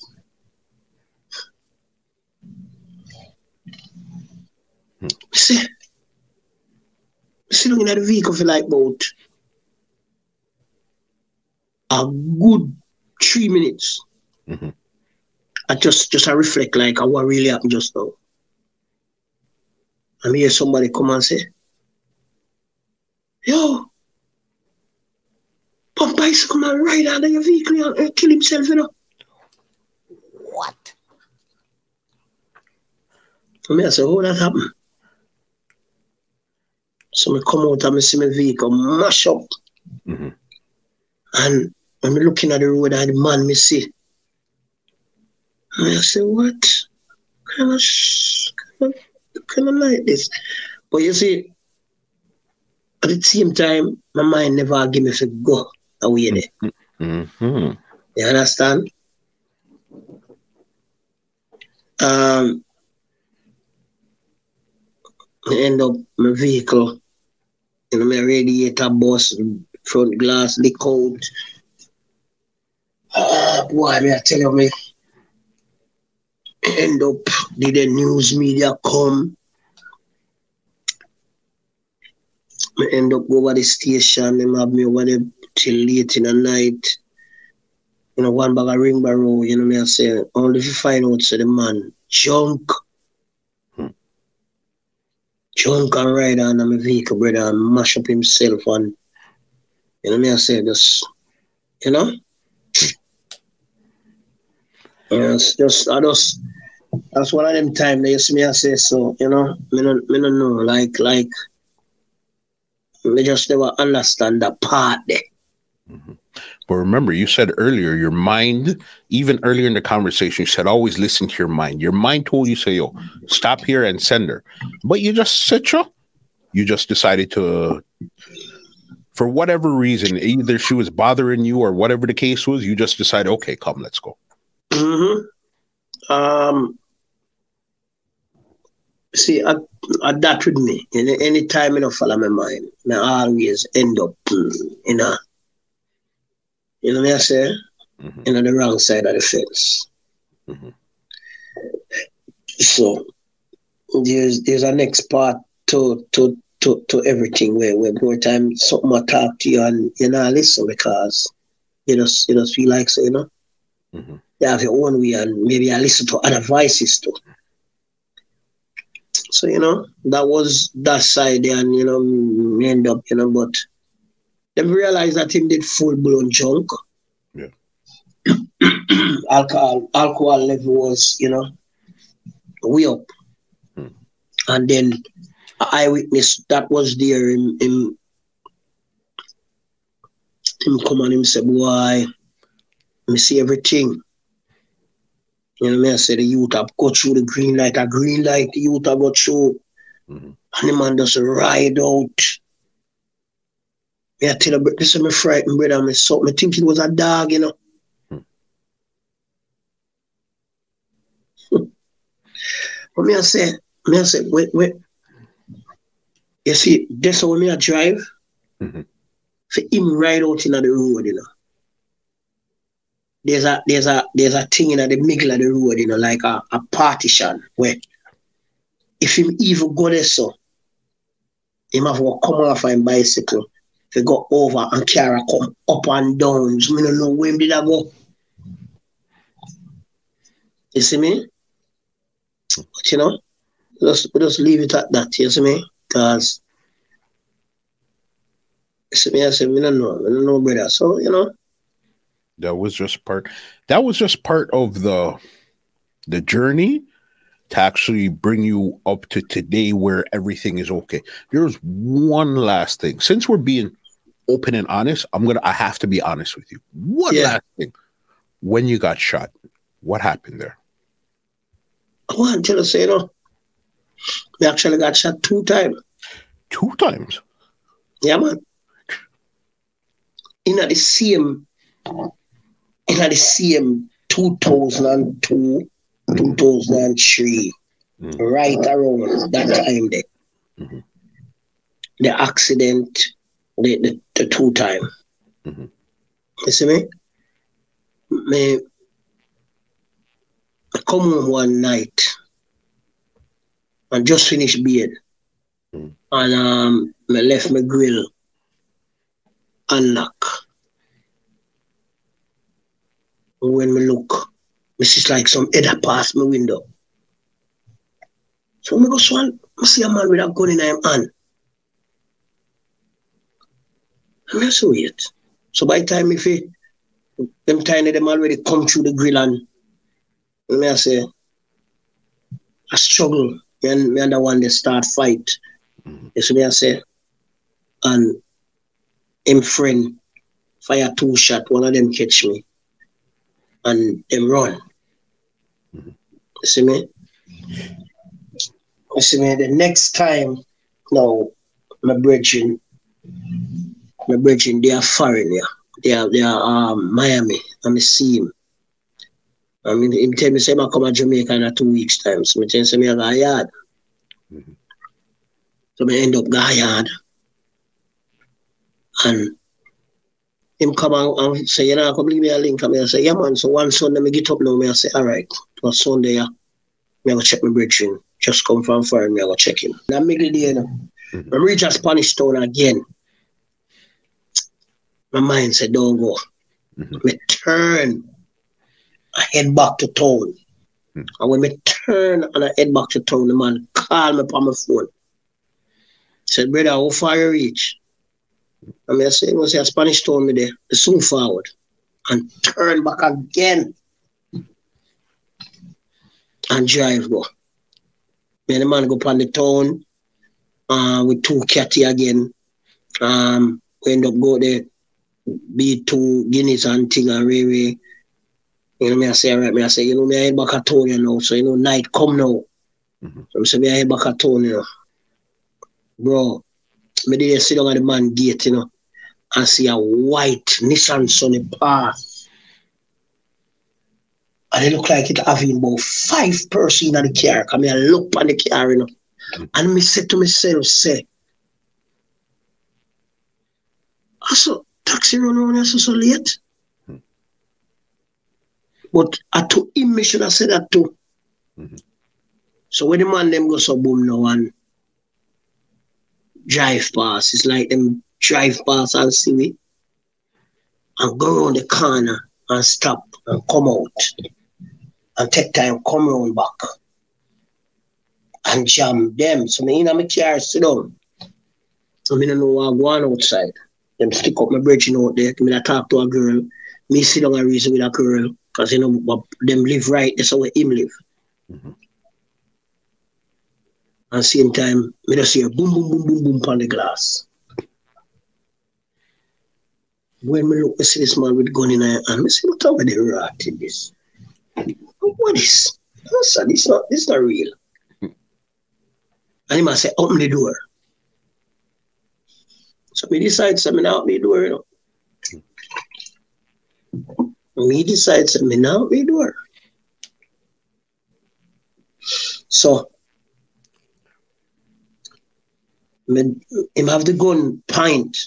Hmm. See, sitting in the vehicle for like about a good three minutes. Mm-hmm. I just just I reflect like what really happened just now. I hear somebody come and say, Yo, Pump bicycle man ride out of your vehicle and kill himself, you know. What? For me, I said, how that happened? So I come out and I see my vehicle mash up. Mm-hmm. And I'm looking at the road and the man me see. And I say, what? Kind of, kind of, kind of like this. But you see, at the same time, my mind never give me to go away there. Mm-hmm. You understand? Um, I end up my vehicle, you know, my radiator bust, front glass leak out. Ah, boy, I tell you, me end up, did the news media come? I end up over the station, them have me over there till late in the night. You know, one bag of ring barrow, you know me I say, only if you find out say the man junk. Hmm. Junk and ride on my vehicle, brother, and mash up himself and you know me I say just you know? Yes, just I just that's one of them time they used me I say so, you know, me not me not know, like like They just never understand the part there. Mm-hmm. But remember, you said earlier, your mind, even earlier in the conversation, you said always listen to your mind. Your mind told you, say, yo, stop here and send her. But you just said, yo, you just decided to, for whatever reason, either she was bothering you or whatever the case was, you just decided, okay, come, let's go. Mm-hmm. Um, see, I, I, that with me. Any, any time I don't follow my mind, I always end up mm, in a you know what I say? Mm-hmm. You know, the wrong side of the fence. Mm-hmm. So there's there's a next part to to to, to everything where where more time something I talk to you and you know listen because you know you know feel like so, you know. Mm-hmm. You have your own way and maybe I listen to other voices too. So, you know, that was that side and you know, end up, you know, but them realize that him did full blown junk. Yeah. alcohol alcohol level was, you know, way up. Hmm. And then eyewitness that was there him him, him come on him say, boy, me see everything. You know what I say the youth have go through the green light, a green light, the youth have got through. Mm-hmm. And the man just ride out. Me I tell you, this is my frightened brother. Me so me think it was a dog, you know. Hmm. but me I say, me I say, wait, wait. You see, that's how me I drive. Mm-hmm. For him ride out in the road, you know. There's a there's a there's a thing in the middle of the road, you know, like a, a partition where if him even go there so, him have to come off on bicycle they go over and carry come up and down. So don't know where did I go. You see me? But you know, just just leave it at that, you see me? Because you see me, I said, I don't know, I don't know, brother. So, you know. That was just part that was just part of the the journey to actually bring you up to today where everything is okay. There's one last thing. Since we're being open and honest, I'm gonna I have to be honest with you. One yeah. last thing. When you got shot, what happened there? I want to say no. We actually got shot two times. Two times? Yeah, man. In the same in the same 2002, 2003, mm-hmm. right around that time there. Mm-hmm. The accident the, the, the two time. Mm-hmm. You see me? Me I come home one night and just finished bed. Mm-hmm. And um I left my grill unlocked. When me look, me see like some other pass my window. So me go swan, I see a man with a gun in his hand. And that's wait. So by the time if it, them tiny them already come through the grill and me I say I struggle and me and the one they start fight. Mm-hmm. Me I say and him friend fire two shot, one of them catch me and them run. Mm-hmm. You see me? You see me the next time now my brethren my brethren, they are foreign, yeah. They are, they are um, Miami. I'm see him. I mean, he tell me, say, I come to Jamaica in two weeks' time. So I tell him, I go yard. Mm-hmm. So I end up go yard. And him come out and say, you know, come leave me a link. And I say, yeah, man. So one Sunday, me get up now. Me I say, all right. It was Sunday, yeah. Me I go check my brethren. Just come from foreign. Me I go check him. Now, middle day, you know. Mm-hmm. I reach a Spanish town again my mind said, don't go. Mm-hmm. Me turn, I head back to town. Mm-hmm. And when me turn and I head back to town, the man called me on my phone. He said, brother, how far you reach? I mean, I said, was a Spanish told me there. Soon forward and turn back again and drive go. Me and the man go upon the town uh, with two catty again Um, we end up go there, be two Guinness and thing and Ray. You know me I say, right, me I say, you know me I head back at town, you know, so you know night come now. Mhm. So I say me I head back at town, you know. Bro, me did sit down at the man gate, you know, and see a white Nissan Sunny pass. And it look like it having about five person in the car. Come here, look on the car, you know. And me say to myself, say, I saw taxi run around so, so late. Hmm. But I to him, me should have said that too. Mhm. So when the man them go so boom now and drive past, it's like them drive past and see me and go around the corner and stop and come out and take time come round back and jam them. So me in my car sit down. I mean, I know what go on outside. Them stick up my bridge out there. Me I talk to a girl. Me sit down and reason with a girl. Cause you know them live right, that's how him live. Mhm. And same time, me just hear boom boom boom boom boom on the glass. When me look, I see this man with gun in hand, and I say, what over the rat this? What is? I said, this not this not real. And he must say, open the door. So me decide to me now open the door, you know. Me decide to me now open the door. So me, him have the gun point.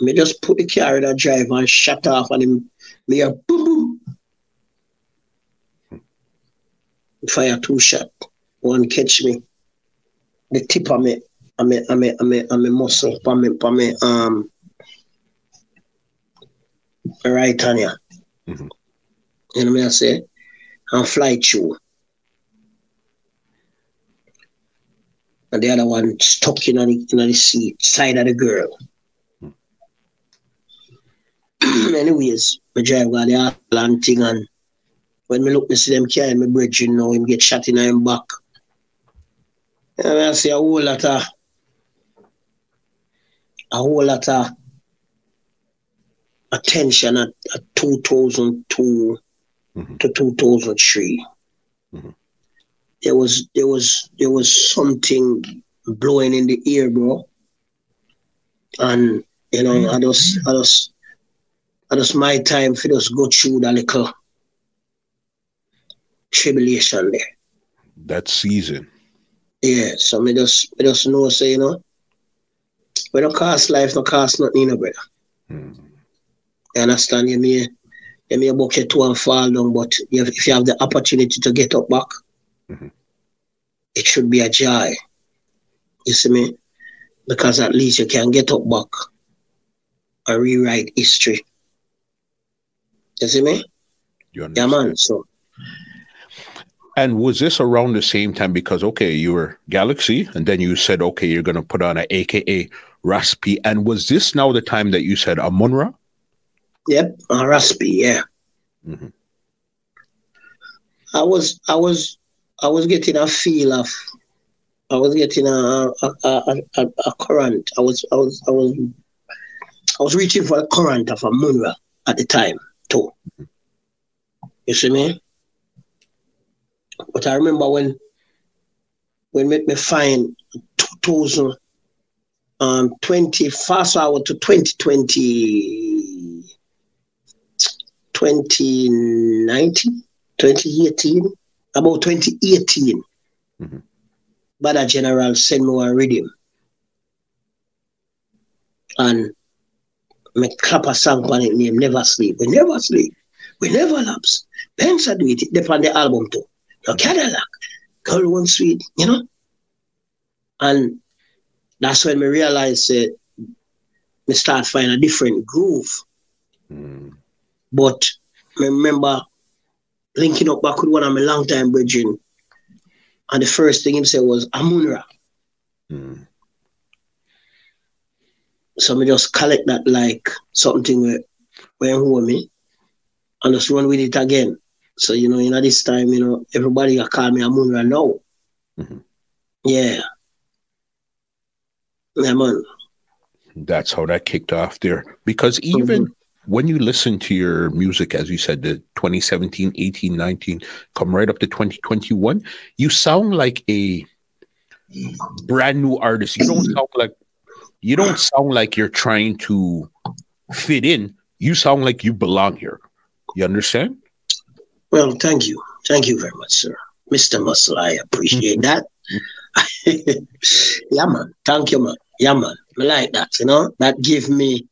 Me just put the car in a drive and shut off and him me a boom boom. Fire two shot. One catch me. The tip of me, I me, I me, I me, I me muscle, pa me, pa me, um, right on ya. Mhm. You know what I say? And fly through. And the other one stuck in the, in the seat, side of the girl. Anyways, my drive got the Atlant thing and when me look, me see them carrying my bridge, you know, him get shot in him back. And I see a whole lot of, a whole lot of attention at, at 2002 Mhm. to 2003. Mhm. There was, there was, there was something blowing in the ear, bro. And, you know, I just, I just, I just my time for just go through that little tribulation there. That season. Yeah, so me just me just know say, you know, we don't cost life, no cost nothing, you know, brother. Mm. You understand? You may you may bucket to and fall down, but if you have the opportunity to get up back, Mhm. It should be a joy. You see me? Because at least you can get up back and rewrite history. You see me? You Yeah, man. So And was this around the same time? Because okay, you were Galaxy, and then you said, okay, you're gonna put on a AKA Raspi. And was this now the time that you said Amunra? Yep, uh, Raspi, yeah. Mhm. I was, I was, I was getting a feel of, I was getting a a, a, a, a current. I was, I was, I was, I was reaching for a current of Amunra at the time too. You see me? But I remember when, when me, me find 2000, um, 20, fast to 2020, 2019, 2018, about 2018, Mhm. Badda General sent me a rhythm. And me clap a song on it name Never Sleep. We never sleep. We never lapse. Pence do it, they on the album too. No Cadillac, Girl One Sweet, you know? And that's when me realized that me start find a different groove. Mm. But remember linking up back with one of my long time bridging. And the first thing he said was Amunra. Mm. So me just collect that like something where where hold me and just run with it again. So you know, you know, this time, you know, everybody got call me Amunra now. Mhm. Yeah. Yeah man. That's how that kicked off there. Because even mm-hmm. When you listen to your music, as you said, the 2017, 18, 19, come right up to 2021, you sound like a brand new artist. You don't sound like you don't sound like you're trying to fit in. You sound like you belong here. You understand? Well, thank you. Thank you very much, sir. Mr. Muscle, I appreciate that. yeah, man. Thank you, man. Yeah, man. I like that, you know? That give me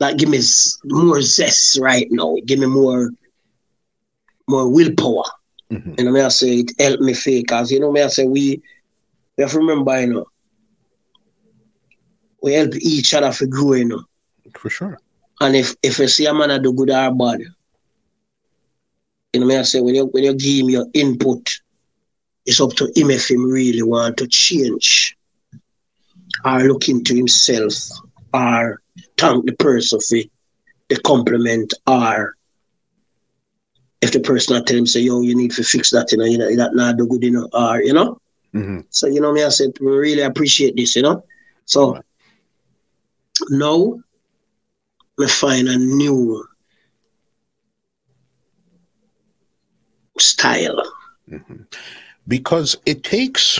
that give me more zest right now. Give me more more willpower. Mm-hmm. You know, me I say it helped me fake because you know me I say we we have to remember, you know, we help each other for grow, you know. For sure. And if if you see a man do good or bad, you know me I say when you when you give him your input, it's up to him if him really want to change or look into himself or thank the person for the compliment or if the person not tell him say yo you need to fix that you know you know that not do good enough or you know mm-hmm. so you know me I said we really appreciate this you know so now we find a new style. Mm-hmm. Because it takes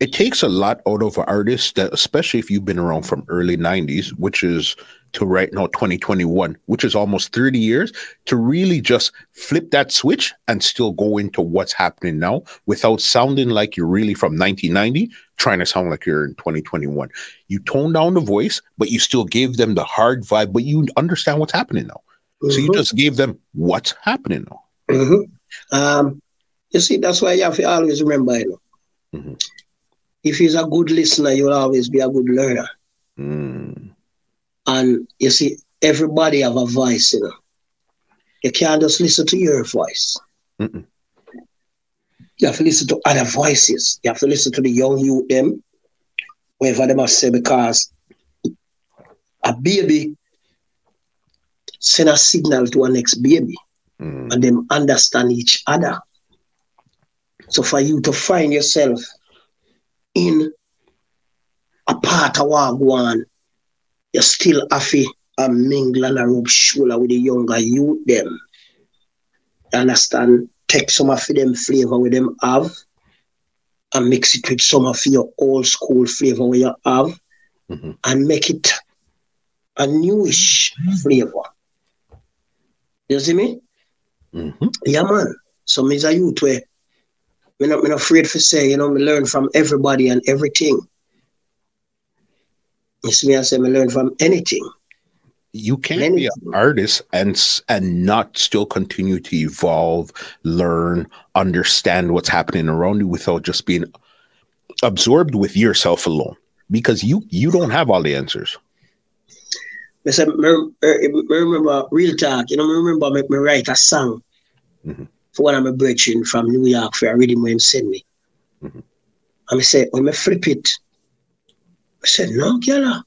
it takes a lot out of an artist that especially if you've been around from early 90s, which is to right now 2021, which is almost 30 years, to really just flip that switch and still go into what's happening now without sounding like you're really from 1990, trying to sound like you're in 2021. You tone down the voice, but you still gave them the hard vibe, but you understand what's happening now. Mm-hmm. So you mm-hmm. just gave them what's happening now. Mm-hmm. Um, you see, that's why you have to always remember, you know, mm-hmm. If you're a good listener, you'll always be a good learner. Mm. And you see, everybody have a voice, you know. You can't just listen to your voice. Mm-mm. You have to listen to other voices. You have to listen to the young youth them, whatever they must say, because a baby send a signal to a next baby mm. and them understand each other. So for you to find yourself in a part of one, you still have to mingle and rub shoulder with the younger youth them. You understand? Take some of them flavor with them have and mix it with some of your old school flavor we you have mm-hmm. and make it a newish flavor. You see me? Mm-hmm. Yeah, man. So me a youth where I'm not, I'm not afraid to say, you know, me learn from everybody and everything. You see me, I say me learn from anything. You can't anything. be an artist and and not still continue to evolve, learn, understand what's happening around you without just being absorbed with yourself alone. Because you you don't have all the answers. I said, I remember real talk. You know, I remember me, me write a song mm-hmm. For one of my brethren from New York for a reading when him send me. Mm-hmm. And I said, when I flip it, I said, no, girl,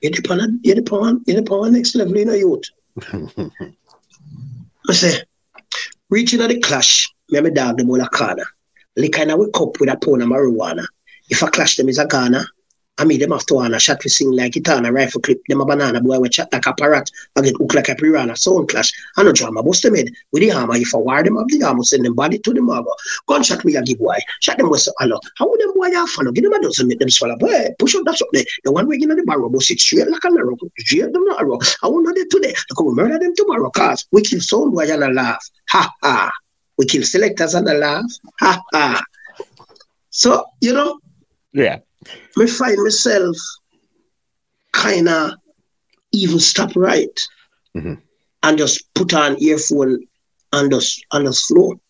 you're the pan, you're the you're the next level in a youth. I say, reaching at the clash, me and my dog them all a corner. Lick kind of wake up with a pound of marijuana. If I clash them is a Ghana, I mean, them have to want a shot to sing like guitar, a rifle clip, them a banana boy with chat like a parrot, I get hook like a piranha, sound clash. I know drama, bust them head with the hammer. If I wire them up the hammer, send them body to the marble. Gunshot me a give boy, shot them with hello. How would them boy have follow? Give them a dozen, make them swallow. Boy, push up that up there. The one way in the barrel, bust it straight like a narrow. Straight them narrow. I want to today. I come murder them tomorrow, cause we kill sound boy and a laugh. Ha ha. We kill selectors and a laugh. Ha ha. So, you know. Yeah. I find myself kind of even stop right mm-hmm. and just put on earphone and just and just flow.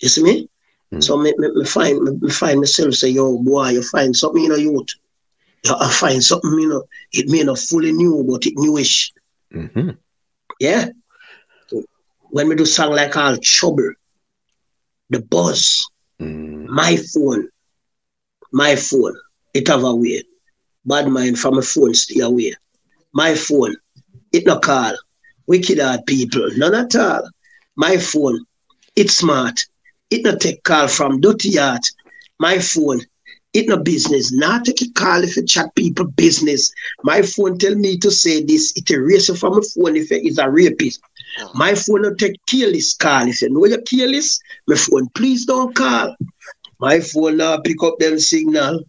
You see me? Mm-hmm. So me, me, me find me, me, find myself say, yo, boy, you find something, you know, youth. I find something, you know, it may not fully new, but it newish. Mm-hmm. Yeah. When we do song like all trouble, the buzz, mm. my phone, my phone, it have a way. Bad mind from a phone stay away. My phone, it no call. Wicked hard people, none at all. My phone, it smart. It no take call from dirty heart. My phone, It no business. Not take a call if you chat people business. My phone tell me to say this. It erase from my phone if it is a rapist. My phone will take careless call. If you know you're careless, my phone, please don't call. My phone now pick up them signal.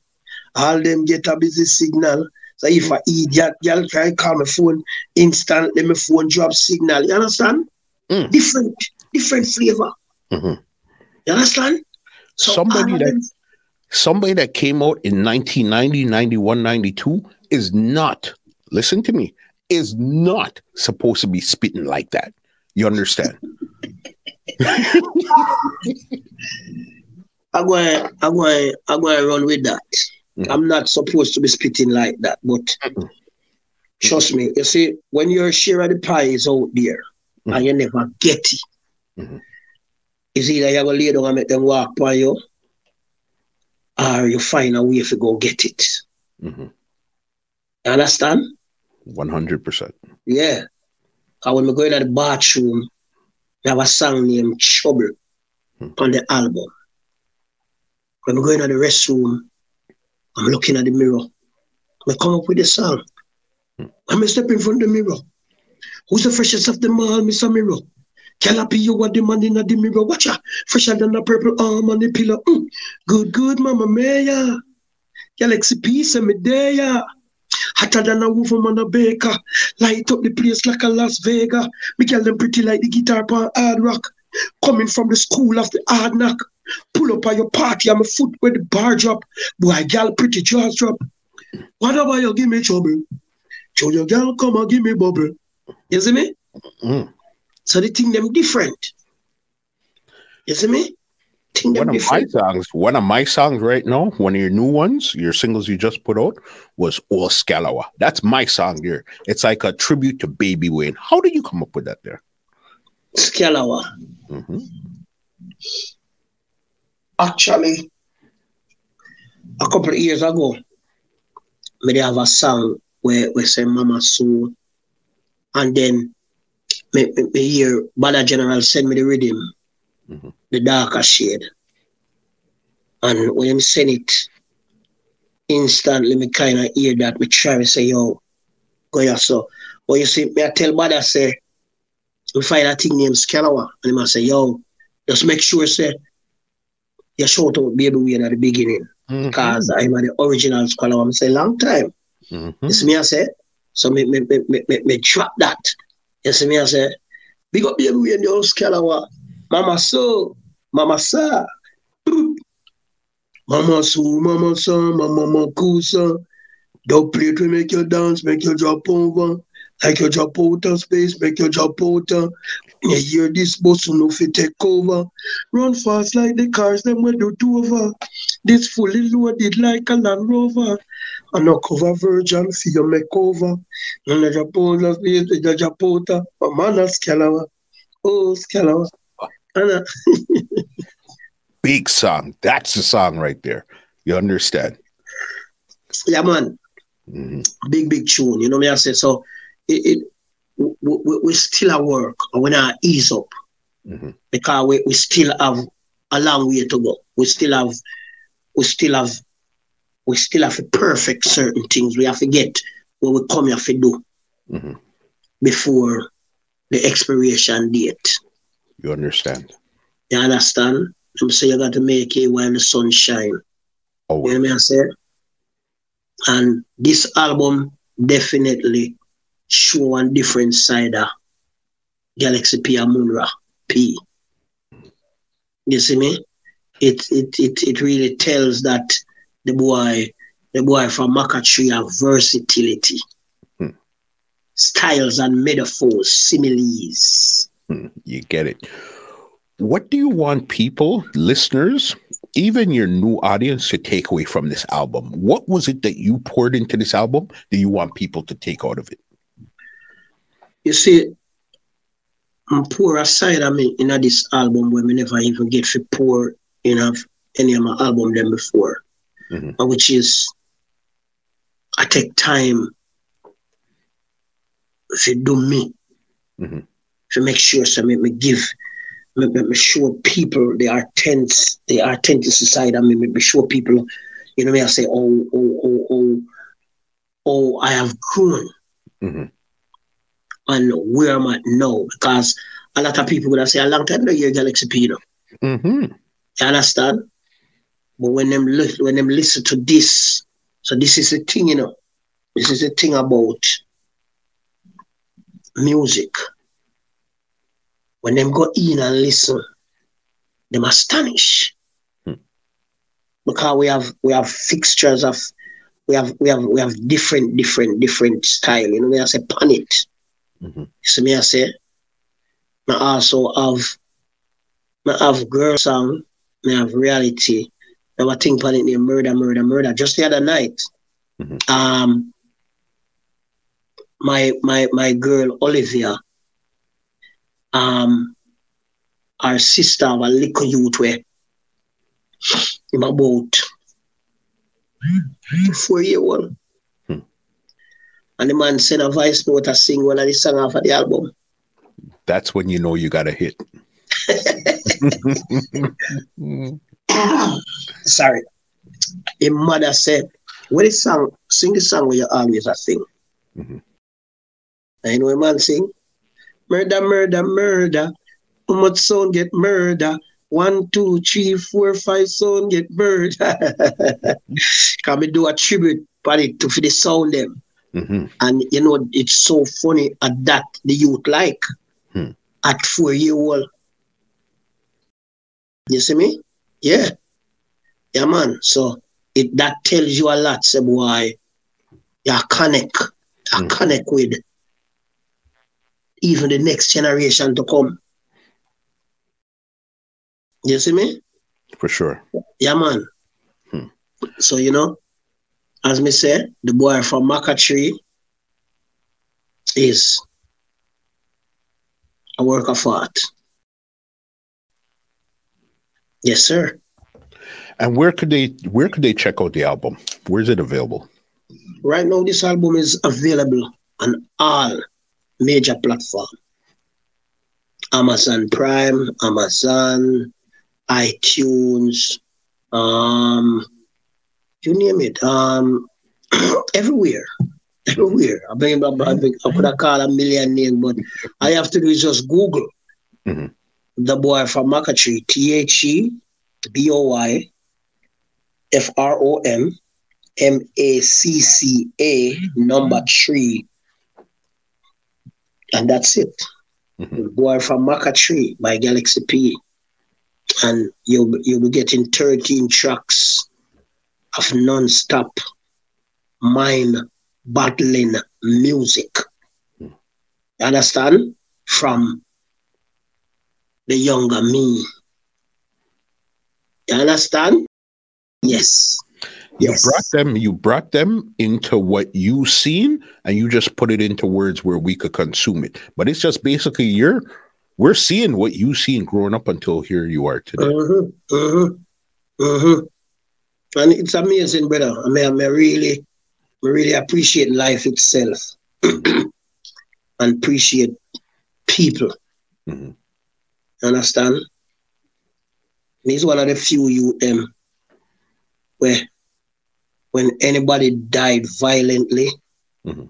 All them get a busy signal. So if I idiot girl try call my phone instantly, my phone drop signal. You understand? Mm. Different, different flavor. Mhm. You understand? So Somebody that- them- Somebody that came out in 1990, 91, 92 is not, listen to me, is not supposed to be spitting like that. You understand? I'm going, I'm going, I'm going to run with that. Mhm. I'm not supposed to be spitting like that, but Mhm. trust me, you see, when your share of the pie is out there Mhm. and you never get it, Mhm. it's either you're going to lay down and make them walk by you or you find a way to go get it. Mhm. You understand? 100%. Yeah. And when we go in the bathroom, we have a song named Trouble Hmm. on the album. When we go in the restroom, I'm looking at the mirror. I come up with the song. Hmm. I'm step in front of the mirror. Who's the freshest of them all, Mr. Mirror? Can I be you what the man in the mirror? Watch out. Fresher than the purple arm on the pillow. Mm. Good, good, Mama Maya. Galaxy Peace and Medea. Hotter than a wolf on a baker. Light up the place like a Las Vegas. Me girl them pretty like the guitar pan hard rock. Coming from the school of the hard knock. Pull up at your party, I'm a foot where the bar drop. Boy, girl pretty jaws drop. Whatever you give me trouble. Show your girl come and give me bubble. You see me? Mm. So the thing them different. You see me? Them One of my songs, one of my songs right now, one of your new ones, your singles you just put out, was Old Scalawa. That's my song there. It's like a tribute to Baby Wayne. How did you come up with that there? Scalawa. hmm Actually, a couple of years ago, me dey have a song where we say Mama Soul. And then me, me, me hear Badda General send me the rhythm, Mhm. the darker shade. And when him send it, instantly me kind of hear that. Me try to say, yo, go here so. But you see, me I tell Badda say, we find a thing named Scalawa. And I say, yo, just make sure say, you shout out Baby Wayne at the beginning. Because I'm at the original Scalawa. I'm say long time. Mhm. You see me I say? So me me me me, me, me drop that. You see me I say? Big up baby in the old Scalawa. Mama so, mama sa. Boop. Mama so, mama sa, mama mama kusa. Don't play to make you dance, make you drop over. Like you drop out of space, make you drop out. You hear this bus no fit take over. Run fast like the cars, them will do two over. This fully loaded like a Land Rover. And no cover virgin for your makeover. And the Japota, the Japota, a man of Scalawa. Oh, Scalawa. Big song. That's the song right there. You understand? yeah, man, Mhm. big, big tune. You know me, I say, so it, it we, we, we still at work and we not ease up Mhm. because we, we still have a long way to go. We still have, we still have, we still have to perfect certain things. We have to get what we come here to do Mhm. before the expiration date. You understand? You understand? I'm saying you got to make it while the sun shine. You Oh, know what I say? And this album definitely show a different side of Galaxy P and Munra P. You see me? It it it it really tells that the boy the boy from Macca Tree have versatility. Hmm. Styles and metaphors, similes. Hmm, you get it. What do you want people, listeners, even your new audience to take away from this album? What was it that you poured into this album that you want people to take out of it? You see, I'm poor aside of me in this album where me never even get to pour in of any of my album them before. Mhm. Uh, Which is I take time to do me. Mhm. To make sure so me, me give me, me, me show people the authentic the authentic side of me, me, me show people you know me, I say, oh, oh, oh, oh, oh, I have grown. Mm-hmm. And where am I now? Because a lot of people would have said a long time ago, you're Galaxy P, you know. Mm-hmm. You understand? But when them li- when them listen to this, so this is the thing, you know. This is the thing about music. When them go in and listen, them astonish. Hmm. Because we have we have fixtures of we have we have we have different different different style. You know, I say pan it. Mhm. So me I say, I also have I have girl song, I have reality. I have a thing pan it named murder, murder, murder. Just the other night, Mhm. um, my my my girl Olivia, um, our sister of a little youth where him about four year old. And the man sent a voice note to sing one of the song off of the album. That's when you know you got a hit. Sorry. The mother said, What is song? Sing the song where you always a sing. Mhm. And you know what man sing? Murder, murder, murder. How much sound get murder? One, two, three, four, five sound get murder. Can we do a tribute for it to for the sound them? Hmm And you know, it's so funny at that the youth like Hmm. at four year old. You see me? Yeah. Yeah, man. So it that tells you a lot, say boy. You connect. You Hmm. connect with even the next generation to come. You see me? For sure. Yeah, man. Hmm. So, you know, as me say, the boy from Macca is a work of art. Yes, sir. And where could they where could they check out the album? Where is it available? Right now, this album is available on all major platforms. Amazon Prime, Amazon, iTunes, um, you name it, um, everywhere, everywhere. I mean, I, I, I could have called a million names, but I have to do is just Google Mhm. the boy from Macca Tree, T H E B O Y F R O M M A C C A number three. And that's it. Mhm. Boy from Macca Tree by Galaxy P. And you'll, you'll be getting 13 tracks of non-stop mind battling music. You understand? From the younger me. You understand? Yes. You Yes. brought them you brought them into what you seen and you just put it into words where we could consume it. But it's just basically you're we're seeing what you seen growing up until here you are today. Mm-hmm, mm-hmm, mm-hmm. And it's amazing, brother. I mean, I mean really, I really appreciate life itself and appreciate people. Mhm. You understand? And he's one of the few you um where when anybody died violently, Mhm.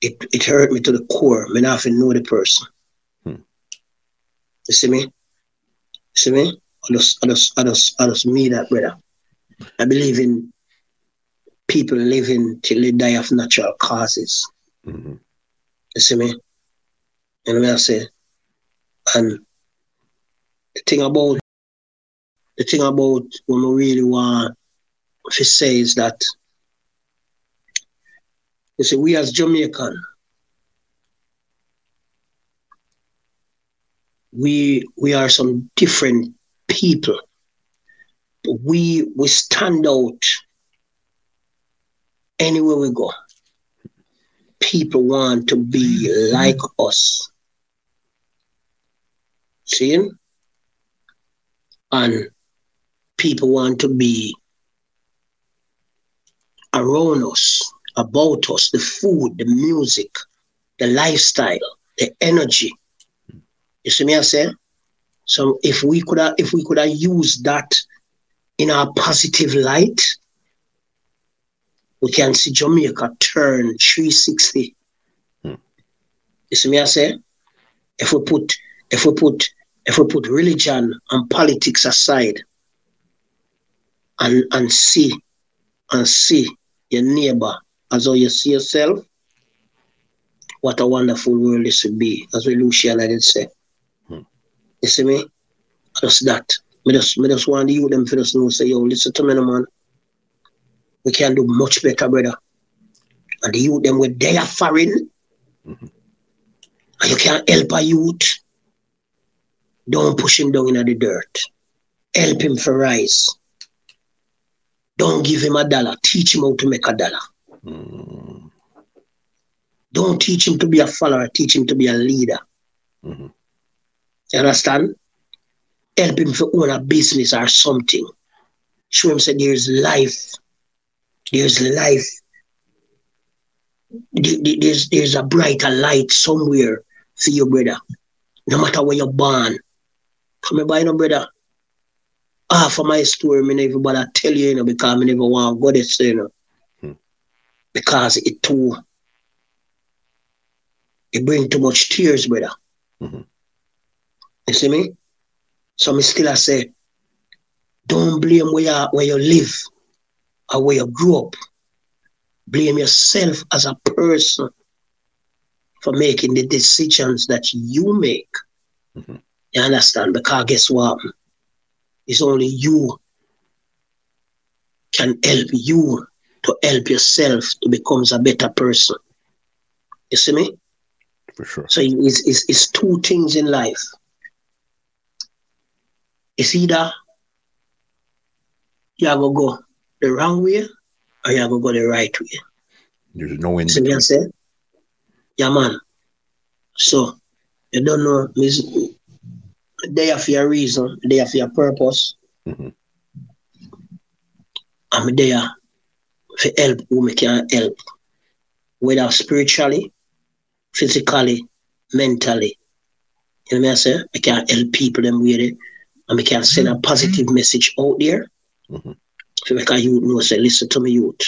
it, it hurt me to the core. I mean, I have to know the person. Hmm. You see me? You see me? I just, I just, I just, I just me that, brother. I believe in people living till they die of natural causes. Mhm. You see me? Know what I say? And the thing about the thing about when we really want to say is that you see, we as Jamaican, we we are some different people. We we stand out anywhere we go. People want to be like us. Seeing? And people want to be around us, about us, the food, the music, the lifestyle, the energy. You see me I say? So if we could have if we could have used that in a positive light, we can see Jamaica turn 360. Hmm. You see me I say? If we put if we put if we put religion and politics aside and and see and see your neighbor as how you see yourself, what a wonderful world this would be, as we Luciano did say. Hmm. You see me? Just that. Me just, me just want you them for us know, say, yo, listen to me, man. We can do much better, brother. And the youth them with their foreign. Mm-hmm. And you can't help a youth. Don't push him down in the dirt. Help him for rise. Don't give him a dollar. Teach him how to make a dollar. Mm. Don't teach him to be a follower. Teach him to be a leader. Mm-hmm. You understand? Help him to own a business or something. Show him that there's life. There's life. There's, there's a brighter light somewhere for your brother. No matter where you're born. Come here, know, brother. Ah, for my story, me never bother tell you, you know, because I never want to go there, you know. Hmm. Because it too, it bring too much tears, brother. Mm-hmm. You see me? So me still I say, don't blame where you, where you live or where you grew up. Blame yourself as a person for making the decisions that you make. Mm-hmm. You understand? Because guess what? It's only you can help you to help yourself to become a better person. You see me? For sure. So it's, it's, it's two things in life. It's either you have to go the wrong way or you have to go the right way. There's no in between. So yeah, man. So you don't know, they have your reason, they have your purpose. Mm-hmm. I'm there for help who can help, whether spiritually, physically, mentally. You know what I say? I can help people them with it, and we can send a positive message out there. Mm-hmm. So make a youth know, say, listen to me, youth.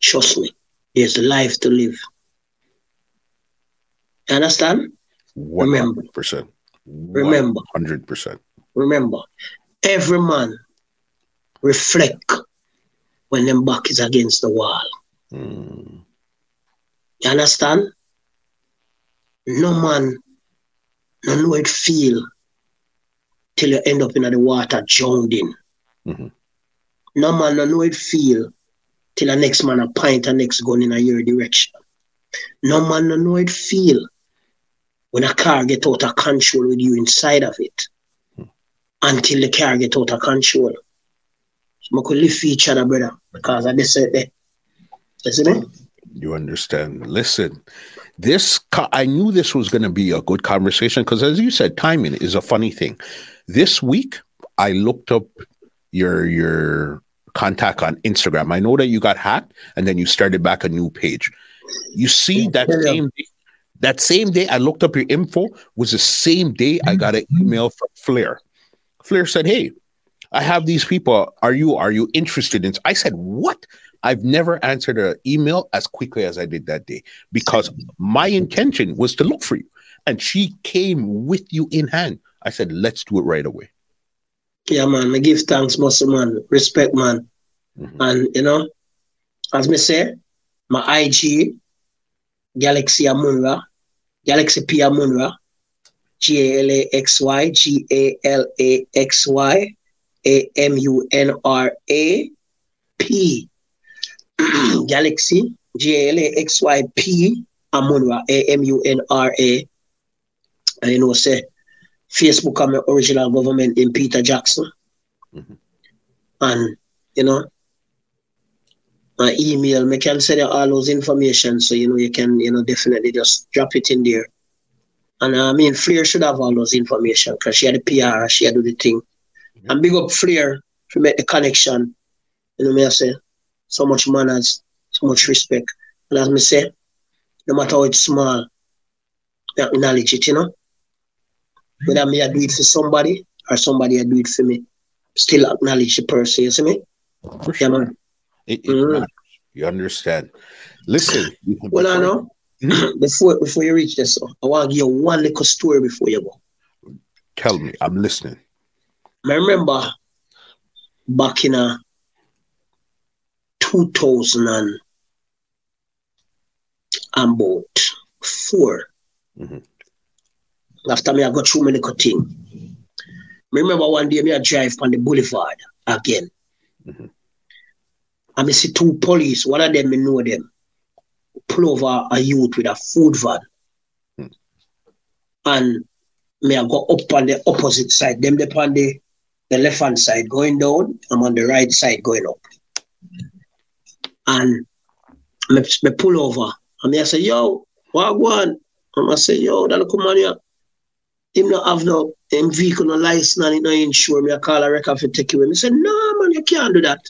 Trust me, there's life to live. You understand? 100%. Remember. Remember. 100%. Remember. Every man reflect when them back is against the wall. Mm. You understand? No man no know it feel till you end up in the water drowning. Mm-hmm. No man no know it feel till the next man a pint and next gun in a your direction. No man no know it feel when a car get out of control with you inside of it hmm. until the car get out of control. So I could live for each other, brother, because I just said that. Listen, me? You understand. Listen, this I knew this was going to be a good conversation because, as you said, timing is a funny thing. This week, I looked up your your contact on Instagram. I know that you got hacked, and then you started back a new page. You see that yeah. same that same day I looked up your info was the same day I mm-hmm. got an email from Flair. Flair said, "Hey, I have these people. Are you are you interested in?" I said, "What?" I've never answered an email as quickly as I did that day because my intention was to look for you, and she came with you in hand. I said, "Let's do it right away." Yeah, man. I give thanks, muscle man. Respect, man. Mm-hmm. And you know, as me say, my IG Galaxy Amunra, Galaxy P Amunra, G A L A X Y, G A L A X Y, A M U N R A P. Galaxy, G A L A X Y P Amunra, A M U N R A. And you know, say, Facebook, I'm original government in Peter Jackson. Mm-hmm. And, you know, my email. Me can send you all those information so you know you can you know definitely just drop it in there. And uh, I mean Flair should have all those information because she had the PR, she had do the thing. Mm-hmm. And big up Flair to make the connection. You know me I say so much manners, so much respect. And as me say, no matter how it's small, I acknowledge it, you know. Whether me I do it for somebody or somebody I do it for me. still acknowledge the person, you see me? For sure. Yeah, man. It, it mm-hmm. You understand? Listen. well, I know. Mm-hmm. before before you reach this, I want to give you one little story before you go. Tell me, I'm listening. I remember back in a 2000 and about 4 mm-hmm. After me, I got through my little thing. I remember one day me I drive on the boulevard again. Mm-hmm. And I see two police, one of them, I know them, pull over a youth with a food van. Mm. And me I go up on the opposite side, them up on the, the left hand side going down, I'm on the right side going up. And me, me pull over and me I say, yo, what one? And I say, yo, that come on here. Him not have no him vehicle no license and no insure me. I call a record for take you away. Me say, no man, you can't do that.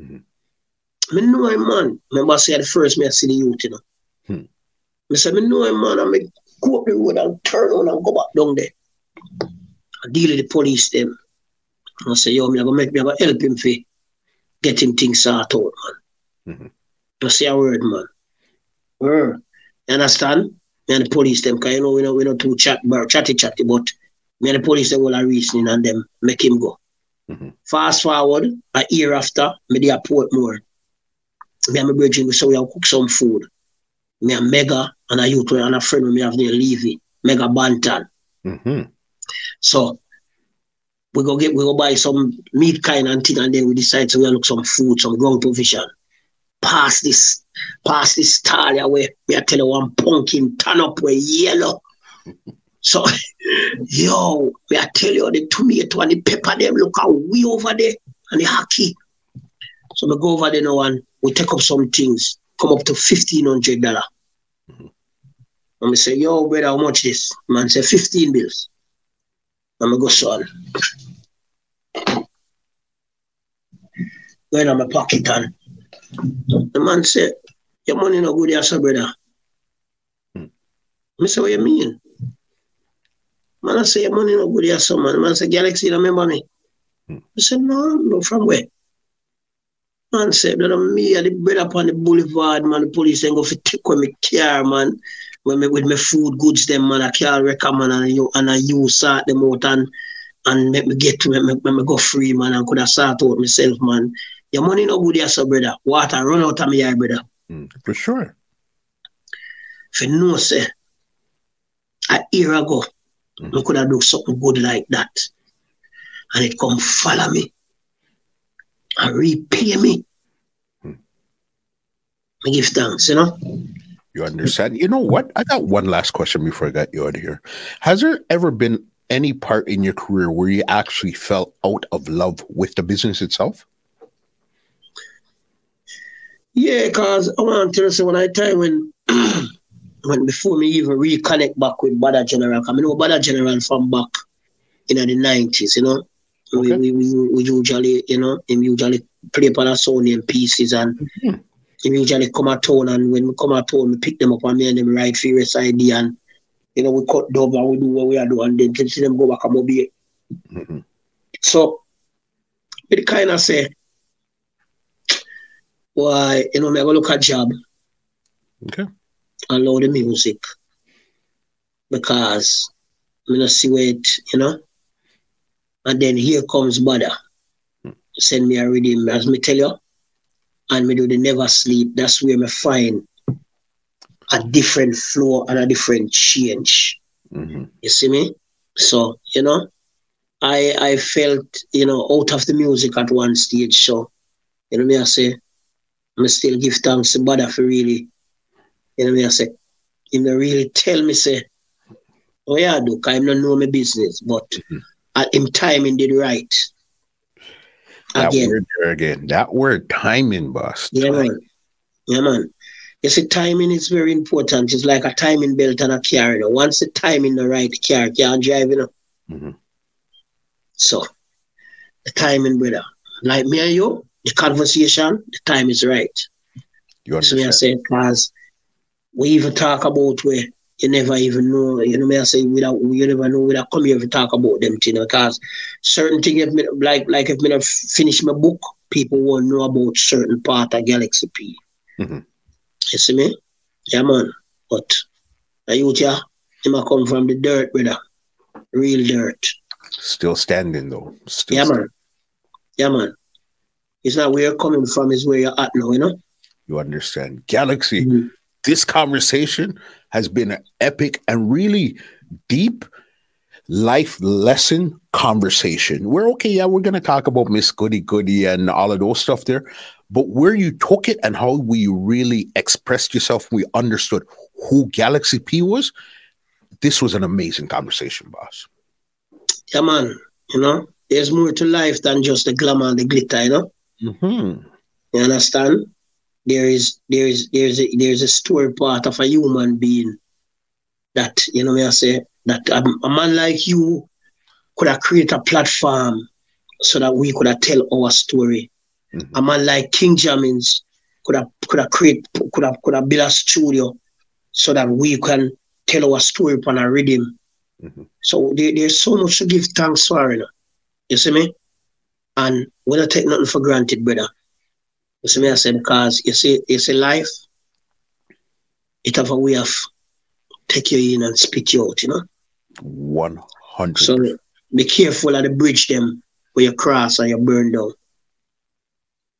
Mm-hmm. Me know him man. Remember say at the first me I see the youth, you know. Hmm. Me say, me know him man, and me go up the road and turn on and go back down there. I deal with the police them. I say, yo, me I go make me I go help him for get him things sorted out, man. Mm-hmm. You say a word, man. Word. You understand? Me and the police them, cause you know we know we know too chat chatty chatty, but me and the police them will are reasoning and them make him go. Mm-hmm. Fast forward, a year after, me they Portmore. Me and my brethren, we say we have cook some food. Me and Mega and a youth and a friend with me have named Levy, Mega Banton. Mm-hmm. So we go get we go buy some meat kind and thing and then we decide to so we look some food, some ground provision. Pass this, pass this stall away. Me I tell you one pumpkin turn up with yellow. So yo, me I tell you the tomato and the pepper them look how we over there and the hockey. So we go over there now and we take up some things, come up to fifteen hundred dollar. Mm-hmm. And we say, yo, brother, how much this? Man say 15 bills. And I go, son. Going on my pocket and the man said, Your money no good, yes, brother. Hmm. I say, What you mean? Man, I say, Your money no good, yes, man. Man say, Galaxy, remember me? I said, No, no, from where? Man said, Brother, me, I the bread up on the boulevard, man. The police ain't go for take with me car, man. When me, with my food goods, them, man, I can't recommend and you and I use sort them out and and make me get to me, make, me go free, man, and could have sort out myself, man. Your money no good, yes, brother. Water run out of me eye, brother. Mm, for sure. For no say, a year ago, mm. I could have do something good like that. And it come follow me and repay me. Mm. I give thanks, you know. You understand? You know what? I got one last question before I got you out of here. Has there ever been any part in your career where you actually fell out of love with the business itself? Yeah, cause I want to say when I time when when before me even reconnect back with Badda General, I know Badda General from back in the nineties, you know. Okay. We, we, we, we usually, you know, him usually play Panasonic pieces and mm-hmm. him usually come at town and when we come at town, we pick them up and me and them ride for ID and you know, we cut dub and we do what we are doing and then see them go back and mobile. Mm-hmm. So it kind of say why you know me I go look at job. Okay. And load the music. Because I not see it, you know. And then here comes Badda. Hmm. Send me a reading, as me tell you. And me do the never sleep. That's where me find a different flow and a different change. Mm-hmm. You see me? So, you know, I I felt, you know, out of the music at one stage. So, you know me I say, I still give thanks to Badda for really, you know me I say, you know, really tell me say, oh yeah, do I'm not know my business, but mm-hmm. at him timing did right. That again. word there again. That word timing, boss. Yeah, man. Yeah, man. You see, timing is very important. It's like a timing belt on a car. You know? Once the timing the right, car can't drive, you know. Mm-hmm. So, the timing, brother. Like me and you, the conversation, the time is right. You understand? So I say, because we even talk about where you never even know. You know, me I say without you never know without come here to talk about them thing because certain thing if me like like if me not finish my book, people won't know about certain part of Galaxy P. Mm-hmm. You see me? Yeah man. But I youth yeah, him a come from the dirt, brother. Real dirt. Still standing though. Still yeah man. Yeah man. It's not where you're coming from, it's where you're at now, you know? You understand. Galaxy. Mm-hmm this conversation has been an epic and really deep life lesson conversation. We're okay, yeah, we're gonna talk about Miss Goody Goody and all of those stuff there, but where you took it and how we really expressed yourself, we understood who Galaxy P was. This was an amazing conversation, boss. Yeah, man. You know, there's more to life than just the glamour and the glitter. You know. Mm-hmm. You understand? there is there is there's a there's a story part of a human being that you know me I say that a, a man like you could have created a platform so that we could have tell our story. Mm-hmm. A man like King Jammy's could have could have create could have could have built a studio so that we can tell our story upon a rhythm. Mm-hmm. So there, there's so much to give thanks for, you, know? you see me? And we don't take nothing for granted, brother. You see me, I said, because you see, you see life, it have a way of take you in and spit you out, you know? 100 So be careful of the bridge them where you cross and you burn down.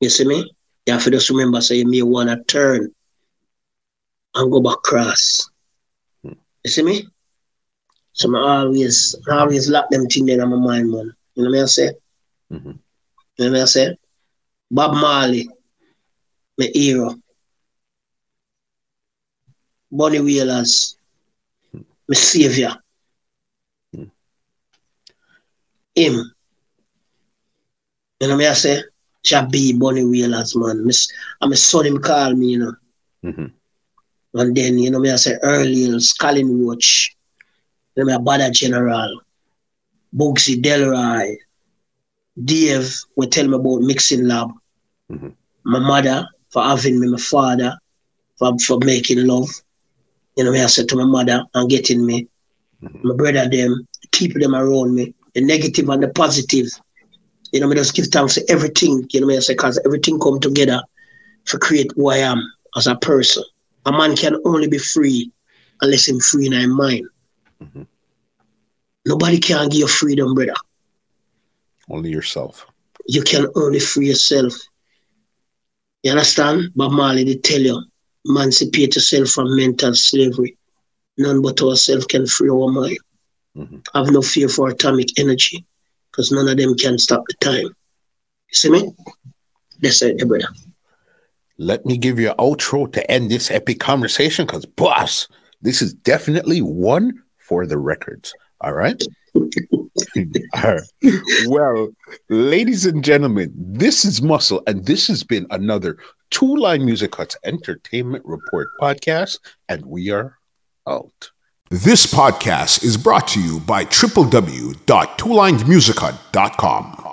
You see me? You have to just remember, so you may want to turn and go back cross. Hmm. You see me? So I always, I always lock them things in my mind, man. You know what I say? Mm-hmm. You know what I say? Bob Marley, my hero. Bunny Wailers, my savior. Him. You know what I say? Jah B Bunny Wailers, man. I'm a son him call me, you know. Mm-hmm. And then, you know me I say Early Scalin Watch. You know me a Badda General. Bugsy Delroy. Dave will tell me about mixing lab. Mm-hmm. My mother, for having me, my father, for, for making love. You know, I said to my mother and getting me. Mm-hmm. My brother, them, keep them around me. The negative and the positive. You know, I just give thanks to everything, you know, I say, because everything come together to create who I am as a person. A man can only be free unless him free in his mind. Mm-hmm. Nobody can give you freedom, brother. Only yourself. You can only free yourself. You understand? But Marley did tell you, emancipate yourself from mental slavery. None but ourselves can free our mind. Mm-hmm. Have no fear for atomic energy, because none of them can stop the time. You see me? That's it, brother. Let me give you an outro to end this epic conversation, because boss, this is definitely one for the records. All right. well, ladies and gentlemen, this is Muscle, and this has been another Two Line Music Hut's Entertainment Report podcast, and we are out. This podcast is brought to you by www.twolinesmusichut.com.